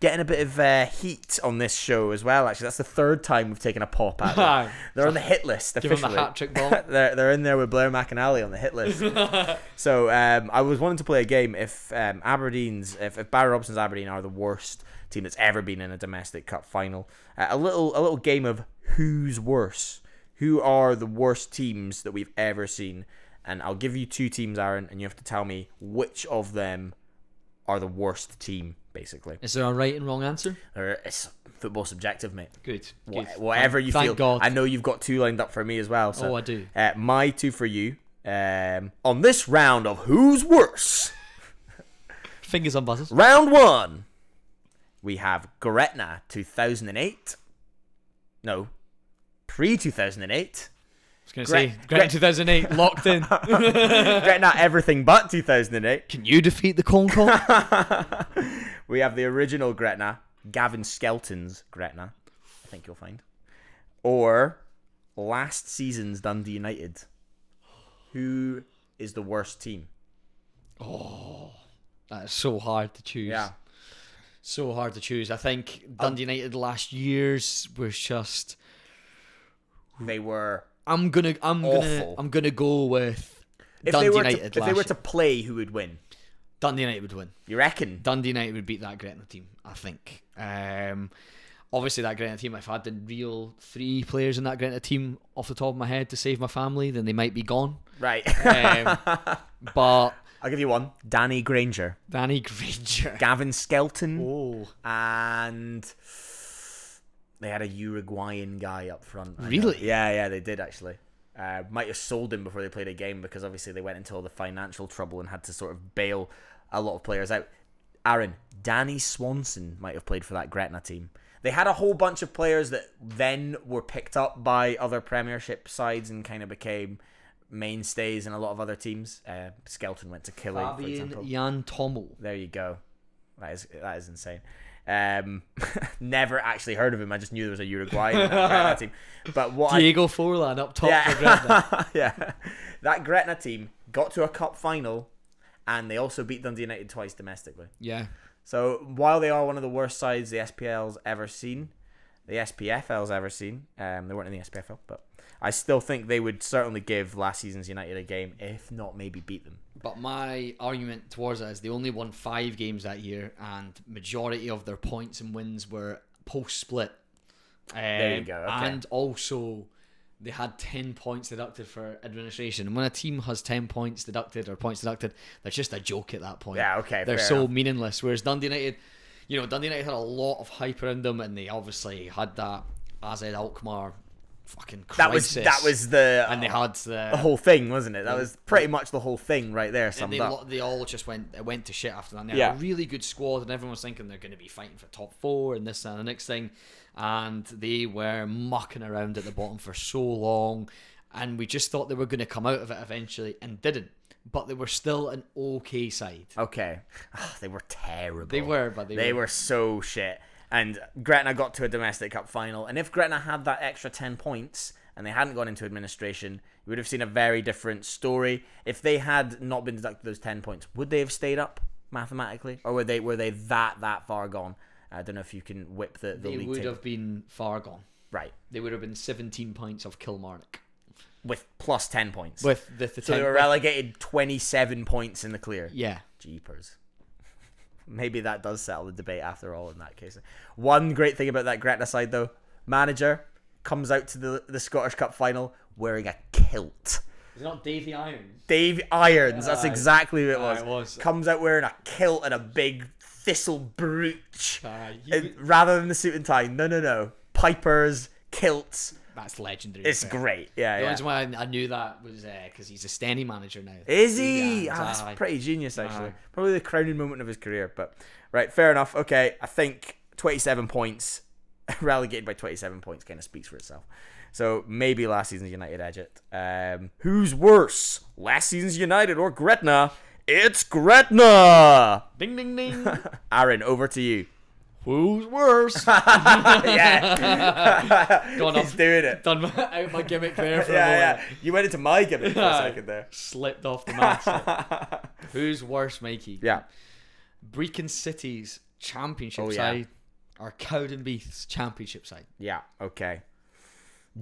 getting a bit of uh, heat on this show as well. Actually, that's the third time we've taken a pop at them. They're on the hit list officially. Give him the hat-trick ball. they're they're in there with Blair McAnally on the hit list. so um, I was wanting to play a game if um, Aberdeen's if, if Barry Robson's Aberdeen are the worst team that's ever been in a domestic cup final. Uh, a little a little game of who's worse. Who are the worst teams that we've ever seen? And I'll give you two teams, Aaron, and you have to tell me which of them are the worst team, basically. Is there a right and wrong answer? Or it's football subjective, mate. Good. Wha- good. whatever Thank- you thank feel. God. I know you've got two lined up for me as well. So, Oh, I do. Uh, my two for you. Um, on this round of Who's Worse, Fingers on buzzers. round one, we have Gretna 2008. No, pre 2008. I was going to say, Gretna 2008, locked in. Gretna everything but 2008. Can you defeat the Concon? we have the original Gretna, Gavin Skelton's Gretna, I think you'll find. Or last season's Dundee United. Who is the worst team? Oh, That is so hard to choose. Yeah. So hard to choose. I think Dundee um, United last year's was just. They were. I'm gonna. I'm gonna. I'm gonna go with If Dundee they were United. to, if they were to play, who would win? Dundee United would win. You reckon? Dundee United would beat that Gretna team. I think. Um, obviously, that Gretna team. If I had the real three players in that Gretna team off the top of my head to save my family, then they might be gone. Right. Um, but I'll give you one. Danny Grainger, Danny Grainger. Gavin Skelton, Oh, and they had a Uruguayan guy up front. I know. Really? Yeah, yeah, they did actually. Uh, might have sold him before they played a game because obviously they went into all the financial trouble and had to sort of bail a lot of players out. Aaron, Danny Swanson might have played for that Gretna team. They had a whole bunch of players that then were picked up by other Premiership sides and kind of became mainstays in a lot of other teams. Uh, Skelton went to Killing, for example. Fabian Yantorno. There you go. That is that is insane. Um, never actually heard of him. I just knew there was a Uruguayan that team. But what I, Diego Forlan up top for Gretna. yeah, yeah, that Gretna team got to a cup final, and they also beat Dundee United twice domestically. Yeah. So while they are one of the worst sides the SPL's ever seen, the SPFL's ever seen, um, they weren't in the SPFL, but I still think they would certainly give last season's United a game, if not maybe beat them. But my argument towards that is they only won five games that year, and majority of their points and wins were post split. Um, There you go, okay. And also, they had ten points deducted for administration. And when a team has ten points deducted or points deducted, they're just a joke at that point. Yeah, okay, They're so enough. meaningless. Whereas Dundee United, you know, Dundee United had a lot of hype around them, and they obviously had that AZ Alkmaar fucking That was that was the and they had the, the whole thing, wasn't it? That was pretty much the whole thing right there. and Summed they, up. they all just went went to shit after that. And they Yeah. had a really good squad, and everyone was thinking they're going to be fighting for top four and this and the next thing, and they were mucking around at the bottom for so long, and we just thought they were going to come out of it eventually, and didn't. But they were still an okay side. Okay, Ah, they were terrible. They were, but they, They were. were so shit. And Gretna got to a domestic cup final, and if Gretna had that extra ten points and they hadn't gone into administration, you would have seen a very different story. If they had not been deducted those ten points, would they have stayed up mathematically, or were they were they that that far gone? I don't know if you can whip the, the They league would table. have been far gone. right They would have been 17 points of Kilmarnock. with plus ten points. With the, the so they were relegated twenty seven points in the clear. Yeah. Jeepers. Maybe that does settle the debate after all in that case. One great thing about that Gretna side though, manager comes out to the the Scottish Cup final wearing a kilt. Is it not Davy Irons? Dave Irons, that's Aye. exactly who it ah, was. it was. Comes out wearing a kilt and a big thistle brooch. Ah, he- And rather than the suit and tie. No, no, no. Pipers, kilts. That's legendary. It's fair. great. Yeah, The yeah. reason why I I knew that was because he's a Stenny manager now. Is he? Yeah, Ah, that's aye. pretty genius, actually. Aye. Probably the crowning moment of his career. But right, fair enough. Okay, I think 27 points, relegated by 27 points, kind of speaks for itself. So maybe last season's United edge it. Um, who's worse, last season's United or Gretna? It's Gretna. Ding ding ding. Aaron, over to you. Who's worse? yeah, Gone he's off. doing it. Done my, out my gimmick there for a Yeah, moment. yeah. You went into my gimmick for a second there. Slipped off the mask. Who's worse, Mikey? Yeah. Brechin City's championship Oh, yeah. side or Cowdenbeath's championship side? Yeah, okay.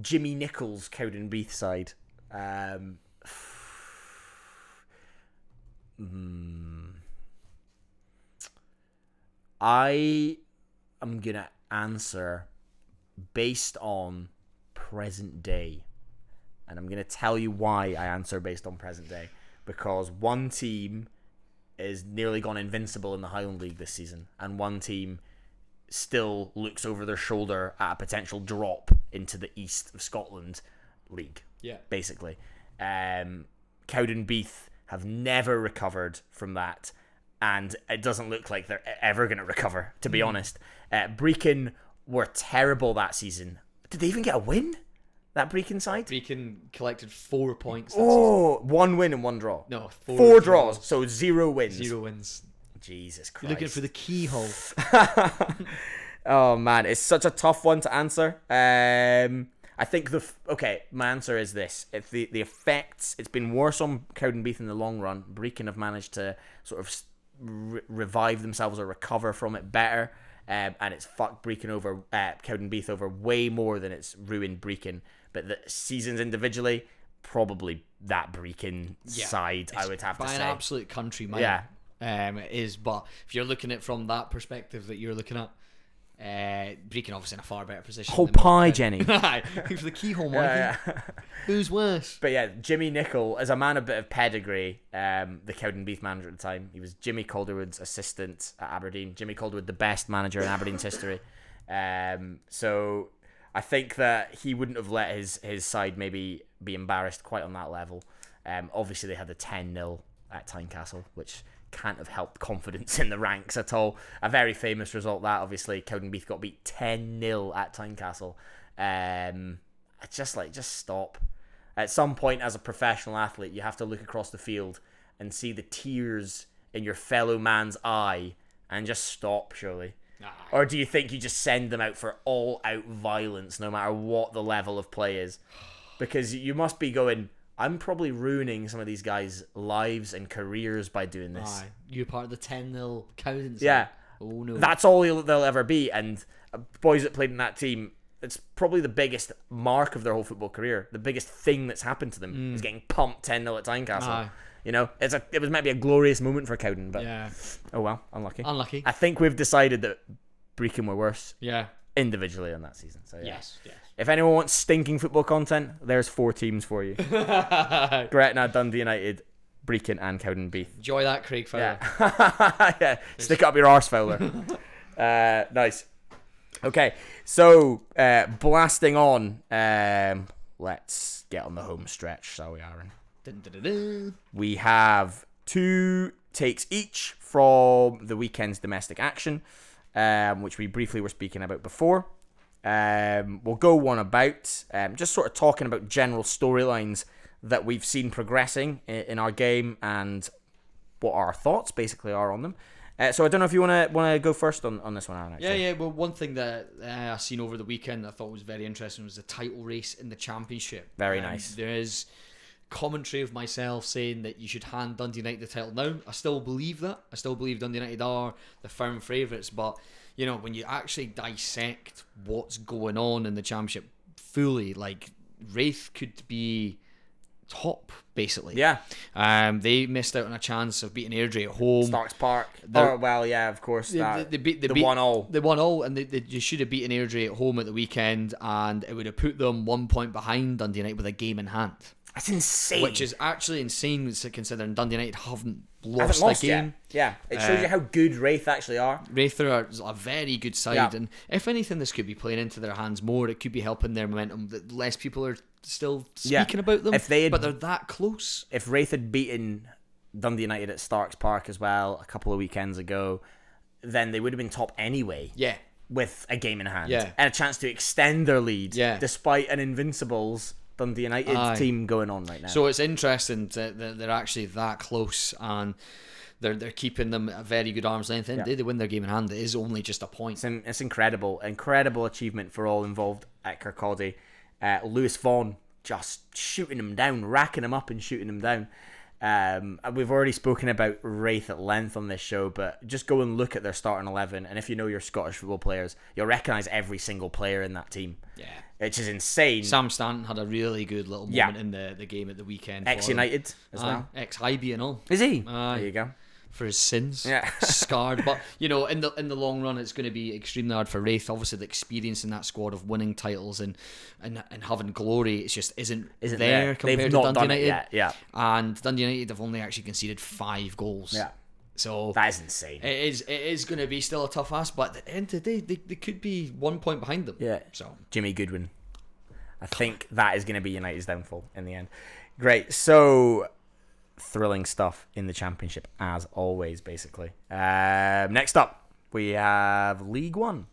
Jimmy Nicholl's, Cowdenbeath side. Um, hmm. I am going to answer based on present day. And I'm going to tell you why I answer based on present day. Because one team is nearly gone invincible in the Highland League this season, and one team still looks over their shoulder at a potential drop into the East of Scotland League. Yeah. Basically. Um, Cowdenbeath have never recovered from that, and it doesn't look like they're ever going to recover, to be Mm. honest. Uh, Brechin were terrible that season. Did they even get a win? That Brechin side? Brechin collected four points. That Oh, one win and one draw. No, four, four draws. draws. So zero wins. Zero wins. Jesus Christ. You're looking for the keyhole. oh man, it's such a tough one to answer. Um, I think the f- okay, my answer is this: if the the effects, it's been worse on Cowdenbeath in the long run. Brechin have managed to sort of re- revive themselves or recover from it better, um, and it's fucked Brechin over uh, Cowdenbeath over way more than it's ruined Brechin. But the seasons individually, probably that Brechin Yeah. side, I would have to By say. an absolute country mile. Yeah. Um, it is, but if you're looking at it from that perspective that you're looking at, uh, Brechin obviously in a far better position. Whole pie, Jenny. Aye, for the keyhole, Mikey. Yeah, yeah. Who's worse? But yeah, Jimmy Nicholl, as a man of a bit of pedigree, um, the Cowdenbeath manager at the time, he was Jimmy Calderwood's assistant at Aberdeen. Jimmy Calderwood, the best manager in Aberdeen's history. Um, so I think that he wouldn't have let his, his side maybe be embarrassed quite on that level. Um, obviously, they had the 10 0 at Tynecastle, which can't have helped confidence in the ranks at all. A very famous result, that obviously. Cowdenbeath got beat 10 0 at Tynecastle. Um, it's just like, just stop. At some point, as a professional athlete, you have to look across the field and see the tears in your fellow man's eye and just stop, surely. Or do you think you just send them out for all out violence no matter what the level of play is? Because you must be going, I'm probably ruining some of these guys' lives and careers by doing this. Aye, you're part of the 10 nil Cowden. Yeah. Oh no. That's all they'll, they'll ever be. And uh, boys that played in that team, it's probably the biggest mark of their whole football career. The biggest thing that's happened to them is getting pumped 10 0 at Tynecastle. Mm. Aye. You know, it's a it was maybe a glorious moment for Cowden, but Yeah. oh well, unlucky. Unlucky. I think we've decided that Brechin were worse Yeah. Individually on that season. So yeah. Yes. Yes. If anyone wants stinking football content, there's four teams for you: Gretna, Dundee United, Brechin, and Cowdenbeath. Enjoy that, Craig Fowler. Yeah, yeah. Stick up your arse, Fowler. uh, nice. Okay, so uh, blasting on. Um, let's get on the home stretch, shall we, Aaron? Dun, dun, dun, dun. We have two takes each from the weekend's domestic action, um, which we briefly were speaking about before. Um, we'll go one about um, just sort of talking about general storylines that we've seen progressing in, in our game and what our thoughts basically are on them. Uh, so I don't know if you want to want to go first on, on this one, Aaron. Yeah, actually. yeah. Well, one thing that uh, I seen over the weekend I thought was very interesting was the title race in the championship. Very Um, nice. There is commentary of myself saying that you should hand Dundee United the title now. I still believe that. I still believe Dundee United are the firm favourites. But you know, when you actually dissect what's going on in the championship fully, like Raith could be top basically. Yeah. Um, they missed out on a chance of beating Airdrie at home. Starks Park. They're- Or, well, yeah, of course. They, that, they, they beat, they the beat, one all. They won all, and they, they you should have beaten Airdrie at home at the weekend, and it would have put them one point behind Dundee United with a game in hand. That's insane. Which is actually insane considering Dundee United haven't lost, haven't a game. yet. Yeah, it shows Uh, you how good Raith actually are. Raith are a very good side, Yeah. and if anything, this could be playing into their hands more. It could be helping their momentum. That less people are still Yeah. speaking about them. If they had- but they're that close. If Raith had beaten Dundee United at Starks Park as well a couple of weekends ago, then they would have been top anyway. Yeah. With a game in hand. Yeah. And a chance to extend their lead. Yeah. Despite an Invincibles Dundee United Aye. team going on right now. So it's interesting that they're actually that close and they're they're keeping them at very good arm's length. And Yeah. they, they win their game in hand. It is only just a point. It's, in- it's incredible, incredible achievement for all involved at Kirkcaldy. Uh, Lewis Vaughan just shooting him down, racking him up and shooting him down. Um, we've already spoken about Raith at length on this show, but just go and look at their starting eleven, and if you know your Scottish football players, you'll recognise every single player in that team. Yeah. which is insane. Sam Stanton had a really good little Yeah. moment in the, the game at the weekend. Ex United as well. Ex Hybe and all. Is he? Aye. There you go. For his sins. Yeah. Scarred. But you know, in the in the long run it's gonna be extremely hard for Raith. Obviously the experience in that squad of winning titles and and, and having glory it's just isn't, Isn't there, there. compared They've to not Dundee done it United. yet, yeah. And Dundee United have only actually conceded five goals. Yeah. So That is insane. It is it is gonna be still a tough ask, but at the end of the day they, they could be one point behind them. Yeah. So Jimmy Goodwin. I think that is going to be United's downfall in the end. Great. So thrilling stuff in the championship as always. Basically. Um, next up, we have League One,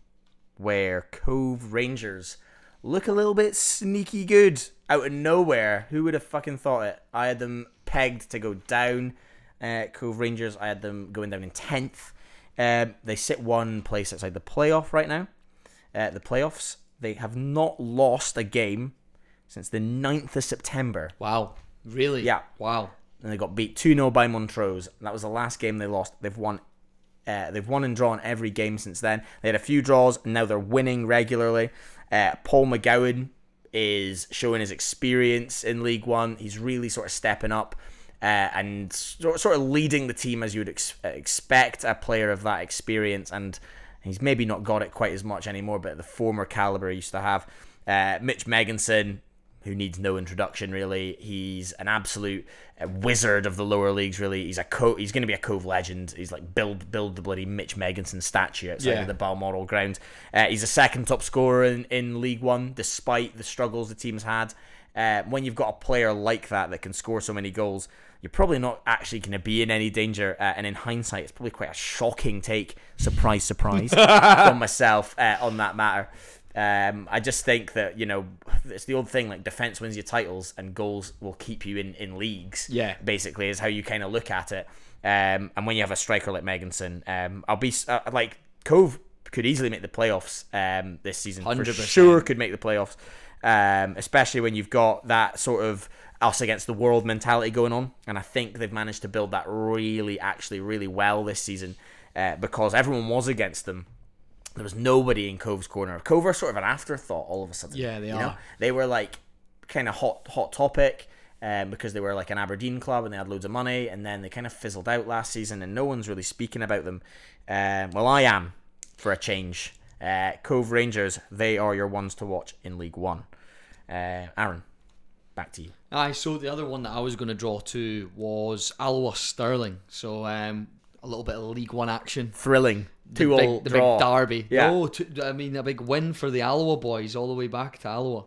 where Cove Rangers look a little bit sneaky good out of nowhere. Who would have fucking thought it? I had them pegged to go down. Uh, Cove Rangers, I had them going down in tenth. Um, they sit one place outside the playoff right now. Uh, the playoffs. They have not lost a game since the 9th of September. Wow. Really? Yeah. Wow. And they got beat 2 0 by Montrose. That was the last game they lost. They've won. Uh, they've won and drawn every game since then. They had a few draws, and now they're winning regularly. Uh, Paul McGowan is showing his experience in League One. He's really sort of stepping up uh, and sort of leading the team as you would ex- expect a player of that experience. And he's maybe not got it quite as much anymore, but the former caliber he used to have. Uh, Mitch Megginson, who needs no introduction really. He's an absolute uh, wizard of the lower leagues. Really, he's a co- He's going to be a Cove legend. He's like build build the bloody Mitch Megginson statue outside Yeah. of the Balmoral ground. Uh, he's a second top scorer in, in League One, despite the struggles the team's had. Uh, when you've got a player like that that can score so many goals, you're probably not actually going to be in any danger. Uh, and in hindsight, it's probably quite a shocking take. Surprise, surprise, from myself uh, on that matter. Um, I just think that you know it's the old thing like defense wins your titles and goals will keep you in in leagues. Yeah. basically is how you kind of look at it. Um, and when you have a striker like Megginson, um, I'll be uh, like Cove could easily make the playoffs um, this season. For 100%. sure, could make the playoffs. Um, especially when you've got that sort of us against the world mentality going on, and I think they've managed to build that really, actually, really well this season uh, because everyone was against them there was nobody in Cove's corner. Cove are sort of an afterthought all of a sudden. Yeah, they are. Know? They were like kind of hot hot topic um, because they were like an Aberdeen club and they had loads of money, and then they kind of fizzled out last season, and no one's really speaking about them. Um, well, I am for a change. Uh, Cove Rangers, they are your ones to watch in League One. Uh, Aaron, back to you. Aye, so the other one that I was going to draw to was Alloa Stirling. So um, a little bit of League One action. Thrilling. The Two big, the draw. big derby. Yeah. No, two, I mean a big win for the Alloa boys all the way back to Alloa.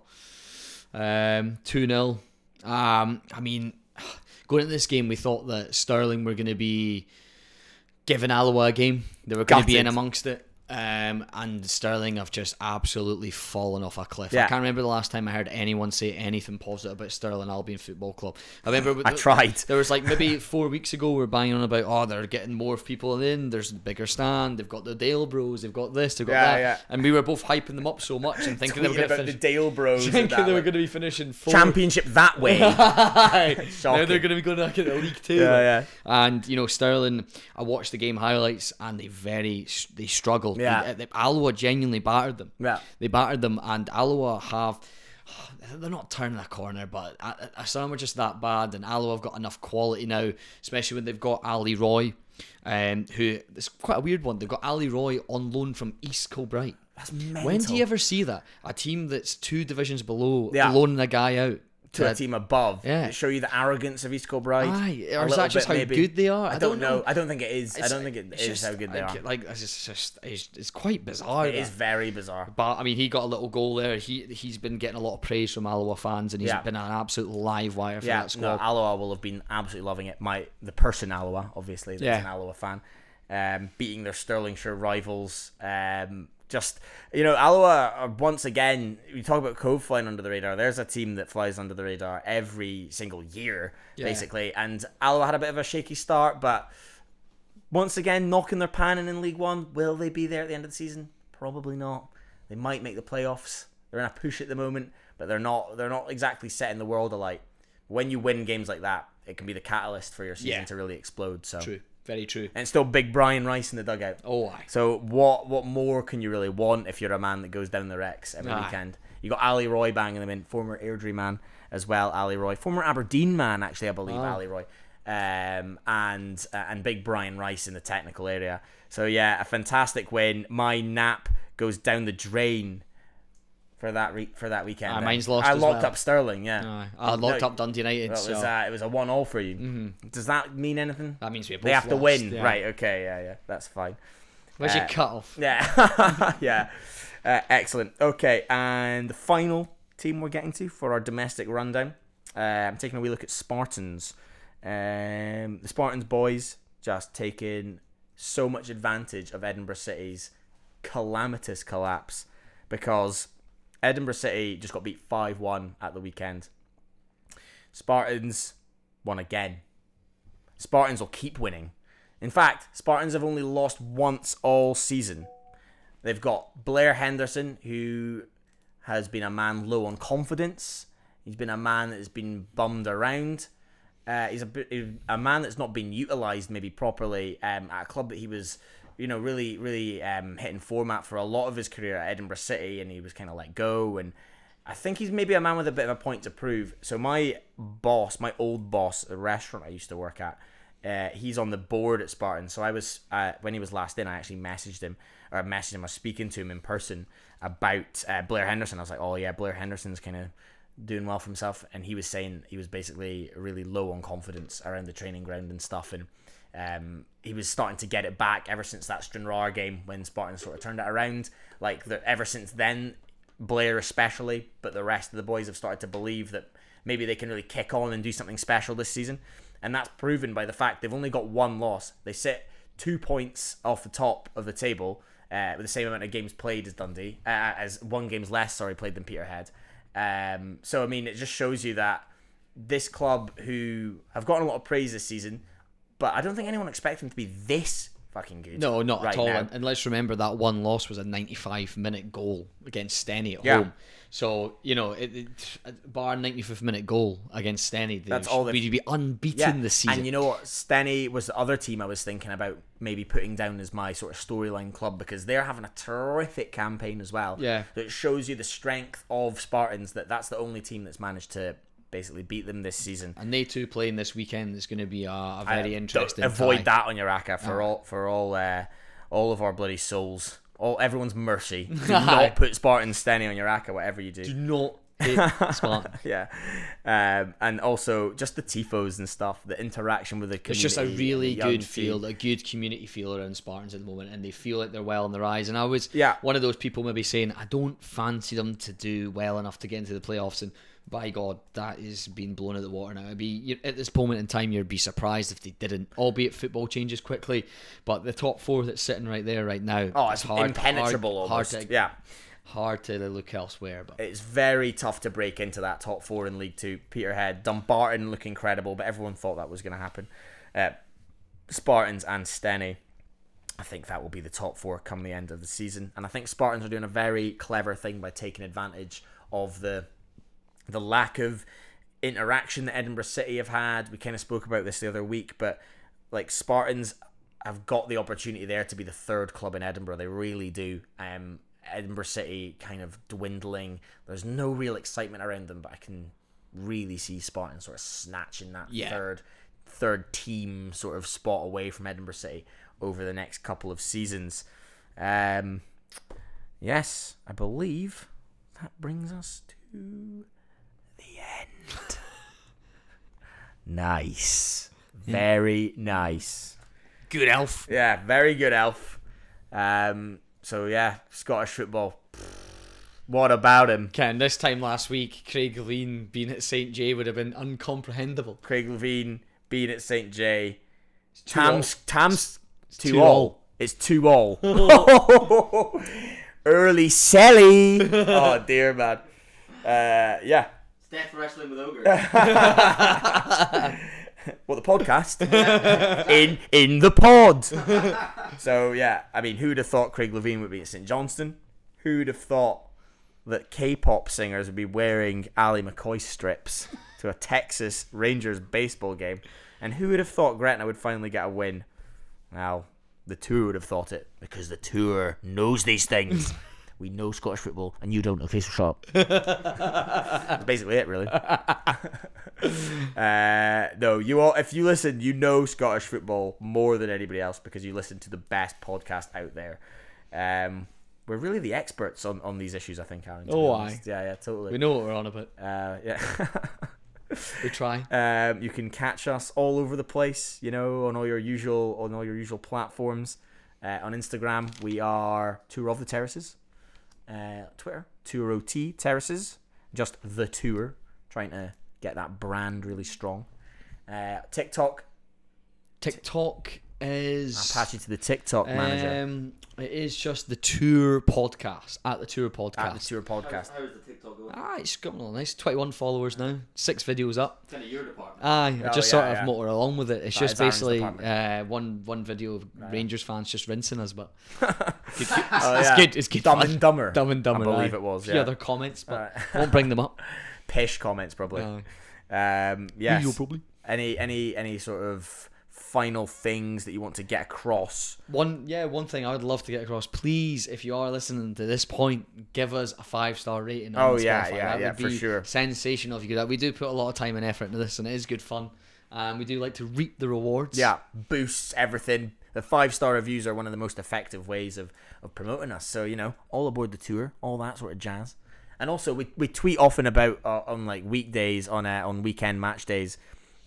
Um, two 0 Um, I mean, going into this game, we thought that Stirling were going to be giving Alloa a game. They were going to be in amongst it. Um, and Stirling have just absolutely fallen off a cliff. I can't remember the last time I heard anyone say anything positive about Stirling Albion Football Club. I remember I tried. There was like maybe four weeks ago we are banging on about oh they're getting more people in. There's a bigger stand. They've got the Dale Bros. They've got this. They've got Yeah, that. yeah. And we were both hyping them up so much and thinking they were going to about the. Dale Bros. Thinking they were going to be finishing fourth. championship that way. now they're going to be going back in the league too. Yeah, yeah. And you know Stirling, I watched the game highlights and they very they struggled. Yeah. They, they, Alloa genuinely battered them. Yeah. they battered them, and Alloa have. They're not turning a corner, but Aston were just that bad, and Alloa have got enough quality now, especially when they've got Ali Roy, um, who it's quite a weird one. They've got Ali Roy on loan from East Kilbride. When do you ever see that? A team that's two divisions below Yeah. loaning a guy out to a team above. Yeah. to show you the arrogance of East Kilbride. Aye, or is that just how maybe. good they are? I, I don't don't know. know. I don't think it is. I don't think it's just how good they like, are. Like it's just, just it's, it's quite bizarre. It that. is very bizarre. But I mean, he got a little goal there. He he's been getting a lot of praise from Alloa fans, and he's Yeah. been an absolute live wire for Yeah, that no, squad. Alloa will have been absolutely loving it. My the person Alloa, obviously, that's Yeah. an Alloa fan, um, beating their Stirlingshire rivals. Um, just you know, Alloa once again. We talk about Cove flying under the radar. There's a team that flies under the radar every single year, Yeah. basically. And Alloa had a bit of a shaky start, but once again knocking their pan in in League One. Will they be there at the end of the season? Probably not. They might make the playoffs. They're in a push at the moment, but they're not. They're not exactly setting the world alight. When you win games like that, it can be the catalyst for your season Yeah. to really explode. So True, very true. and still big Brian Rice in the dugout. Oh, aye. So what what more can you really want if you're a man that goes down the Rex every Aye. weekend? You got Ali Roy banging them in, former Airdrie man as well, Ali Roy, former Aberdeen man actually, I believe, Oh. Ali Roy, um, and uh, and big Brian Rice in the technical area. So yeah, a fantastic win. My nap goes down the drain for that re- for that weekend. Aye, mine's lost I locked well. up Stirling. Yeah. I locked No, up Dundee United. Well, it was uh, it was a one all for you. Does that mean anything? that means we They have to win, yeah. right? Okay, yeah, yeah, that's fine. Where's Uh, your cut off? Yeah, yeah, uh, excellent. Okay, and the final team we're getting to for our domestic rundown. Uh, I'm taking a wee look at Spartans. Um, the Spartans boys just taking so much advantage of Edinburgh City's calamitous collapse because Edinburgh City just got beat 5 1 at the weekend. Spartans won again. Spartans will keep winning. In fact, Spartans have only lost once all season. They've got Blair Henderson, who has been a man low on confidence. He's been a man that has been bummed around. Uh, he's a a man that's not been utilised maybe properly um, at a club that he was, you know, really really um, hitting format for a lot of his career at Edinburgh City, and he was kind of let go. And I think he's maybe a man with a bit of a point to prove. So my boss, my old boss, the restaurant I used to work at, uh, he's on the board at Spartan. So I was uh, when he was last in, I actually messaged him or messaged him. I was speaking to him in person about uh, Blair Henderson. I was like, oh yeah, Blair Henderson's kind of doing well for himself, and he was saying he was basically really low on confidence around the training ground and stuff, and um, he was starting to get it back ever since that Stranraer game when Spartan sort of turned it around. Like the, ever since then, Blair especially, but the rest of the boys have started to believe that maybe they can really kick on and do something special this season, and that's proven by the fact they've only got one loss. They sit two points off the top of the table. Uh, with the same amount of games played as Dundee, uh, as one game's less, sorry, played than Peterhead. Um, so I mean, it just shows you that this club, who have gotten a lot of praise this season, but I don't think anyone expected them to be this fucking good. No, not right at all. now. And, and let's remember that one loss was a 95 minute goal against Steny at Yeah. home. So you know, it, it, bar 95th minute goal against Steny, That's all they've- we'd be unbeaten Yeah, this season. and you know what? Steny was the other team I was thinking about maybe putting down as my sort of storyline club because they're having a terrific campaign as well. Yeah. that shows you the strength of Spartans. That that's the only team that's managed to basically beat them this season. and they two playing this weekend is going to be a very don't interesting. Avoid tie. that on your acca for all for all uh, all of our bloody souls. All everyone's mercy. Do not put Spartan Steny on your acca, whatever you do. Do not Spartan. yeah, um, and also just the tifos and stuff, the interaction with the community. It's just a really good feel, a good community feel around Spartans at the moment, and they feel like they're well on the rise. And I was Yeah. one of those people maybe saying I don't fancy them to do well enough to get into the playoffs. And by God, that is being blown out of the water now. I'd be at this moment in time, you'd be surprised if they didn't. Albeit football changes quickly, but the top four that's sitting right there right now, Oh, it's hard, impenetrable hard, almost. Hard to, yeah. hard to look elsewhere. But It's very tough to break into that top four in League Two. Peterhead, Dumbarton look incredible, but everyone thought that was going to happen. Uh, Spartans and Steny. I think that will be the top four come the end of the season, and I think Spartans are doing a very clever thing by taking advantage of the the lack of interaction that Edinburgh City have had. We kind of spoke about this the other week, but like Spartans have got the opportunity there to be the third club in Edinburgh. They really do. Um, Edinburgh City kind of dwindling. There's no real excitement around them, but I can really see Spartans sort of snatching that Yeah. third third team sort of spot away from Edinburgh City over the next couple of seasons. Um, yes, I believe that brings us to. nice. Very nice. good elf. Yeah, very good elf. Um, so yeah, Scottish football. What about him? Ken, this time last week, Craig Levein being at St. J would have been uncomprehendable. Craig Levein being at St J. two Tam's Tam's two, two all. all. It's two all. Early Selly. oh dear man. Uh, yeah. Death Wrestling with Ogre. What the podcast? in in the pod. so yeah, I mean, who'd have thought Craig Levein would be at St Johnstone? Who'd have thought that K-pop singers would be wearing Ali McCoy strips to a Texas Rangers baseball game? And who would have thought Gretna would finally get a win? Well, the tour would have thought it because the tour knows these things. We know Scottish football, and you don't. Okay, so shut up. That's basically it, really. Uh, no, you all. If you listen, you know Scottish football more than anybody else because you listen to the best podcast out there. Um, we're really the experts on, on these issues, I think, Aaron. Oh, honest. yeah, yeah, totally. We know what we're on about. Uh, yeah. We try. Um, you can catch us all over the place, you know, on all your usual on all your usual platforms. Uh, on Instagram, we are Tour of the Terraces. Uh, Twitter, Tour OT Terraces, just the tour, trying to get that brand really strong. Uh, TikTok, TikTok is. I'll pass you to the TikTok manager Um, it is just the tour podcast at the tour podcast. at the Tour Podcast. How's the TikTok going? Ah, it's got all nice. Twenty-one followers now. Six videos up. Kind of your department. Aye, I Oh, just yeah, sort of yeah. motor along with it. It's That just is Aaron's basically uh, one one video of Rangers fans just rinsing us, but good, good- Oh, it's yeah. good. It's good. Dumb fun. and Dumber. Dumb and Dumber. I believe aye. it was. Few Yeah. other comments, but Alright. won't bring them up. Pish comments probably. Aye. Um, yes. Usual probably. Any any any sort of final things that you want to get across? One, yeah, one thing I would love to get across. Please, if you are listening to this point, give us a five star rating. On Oh, yeah, Spotify. yeah, that yeah, would for be sure. Sensational if you could. We do put a lot of time and effort into this, and it is good fun. Um, we do like to reap the rewards. Yeah, boosts everything. The five star reviews are one of the most effective ways of, of promoting us. So you know, all aboard the tour, all that sort of jazz. And also, we, we tweet often about uh, on like weekdays, on uh, on weekend match days,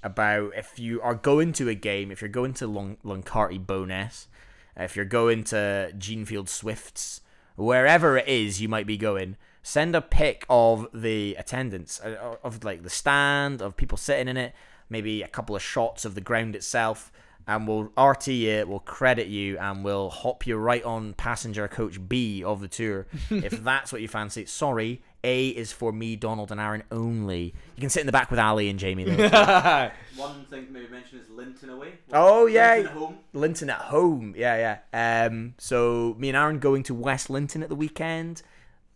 about if you are going to a game, if you're going to Lung- Luncarty Bonus, if you're going to Jeanfield Swifts, wherever it is you might be going, send a pic of the attendance, uh, of like the stand, of people sitting in it, maybe a couple of shots of the ground itself, and we'll RT it, we'll credit you, and we'll hop you right on passenger coach B of the tour if that's what you fancy. Sorry, A is for me, Donald, and Aaron only. You can sit in the back with Ali and Jamie though. One thing to maybe mention is Linton away. Oh yeah, Linton at home. Linton at home. Yeah, yeah. Um, so me and Aaron going to West Linton at the weekend.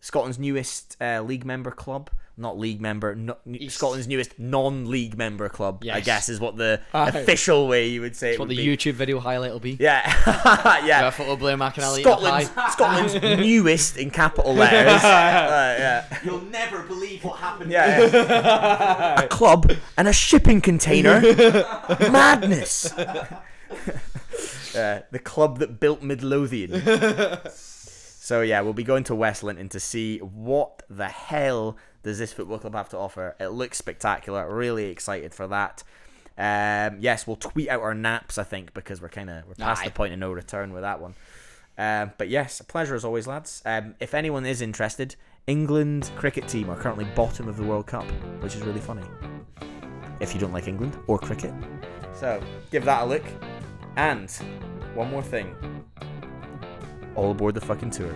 Scotland's newest uh, league member club, not league member, no, Scotland's newest non-league member club. I guess is what the Aye. official way you would say That's it what would the be. YouTube video highlight will be. Yeah, Yeah. yeah. A photo Blair McAnally Scotland's. Scotland's newest in capital letters. Uh, yeah. You'll never believe what happened. Yeah, yeah. a club and a shipping container. Madness. Uh, the club that built Midlothian. So yeah, we'll be going to West Linton to see what the hell does this football club have to offer? It looks spectacular. Really excited for that. Um, yes, we'll tweet out our naps. I think because we're kind of we're past Aye. the point of no return with that one. Um, but yes, a pleasure as always, lads. Um, if anyone is interested, England cricket team are currently bottom of the World Cup, which is really funny. If you don't like England or cricket, so give that a look. And one more thing, all aboard the fucking tour.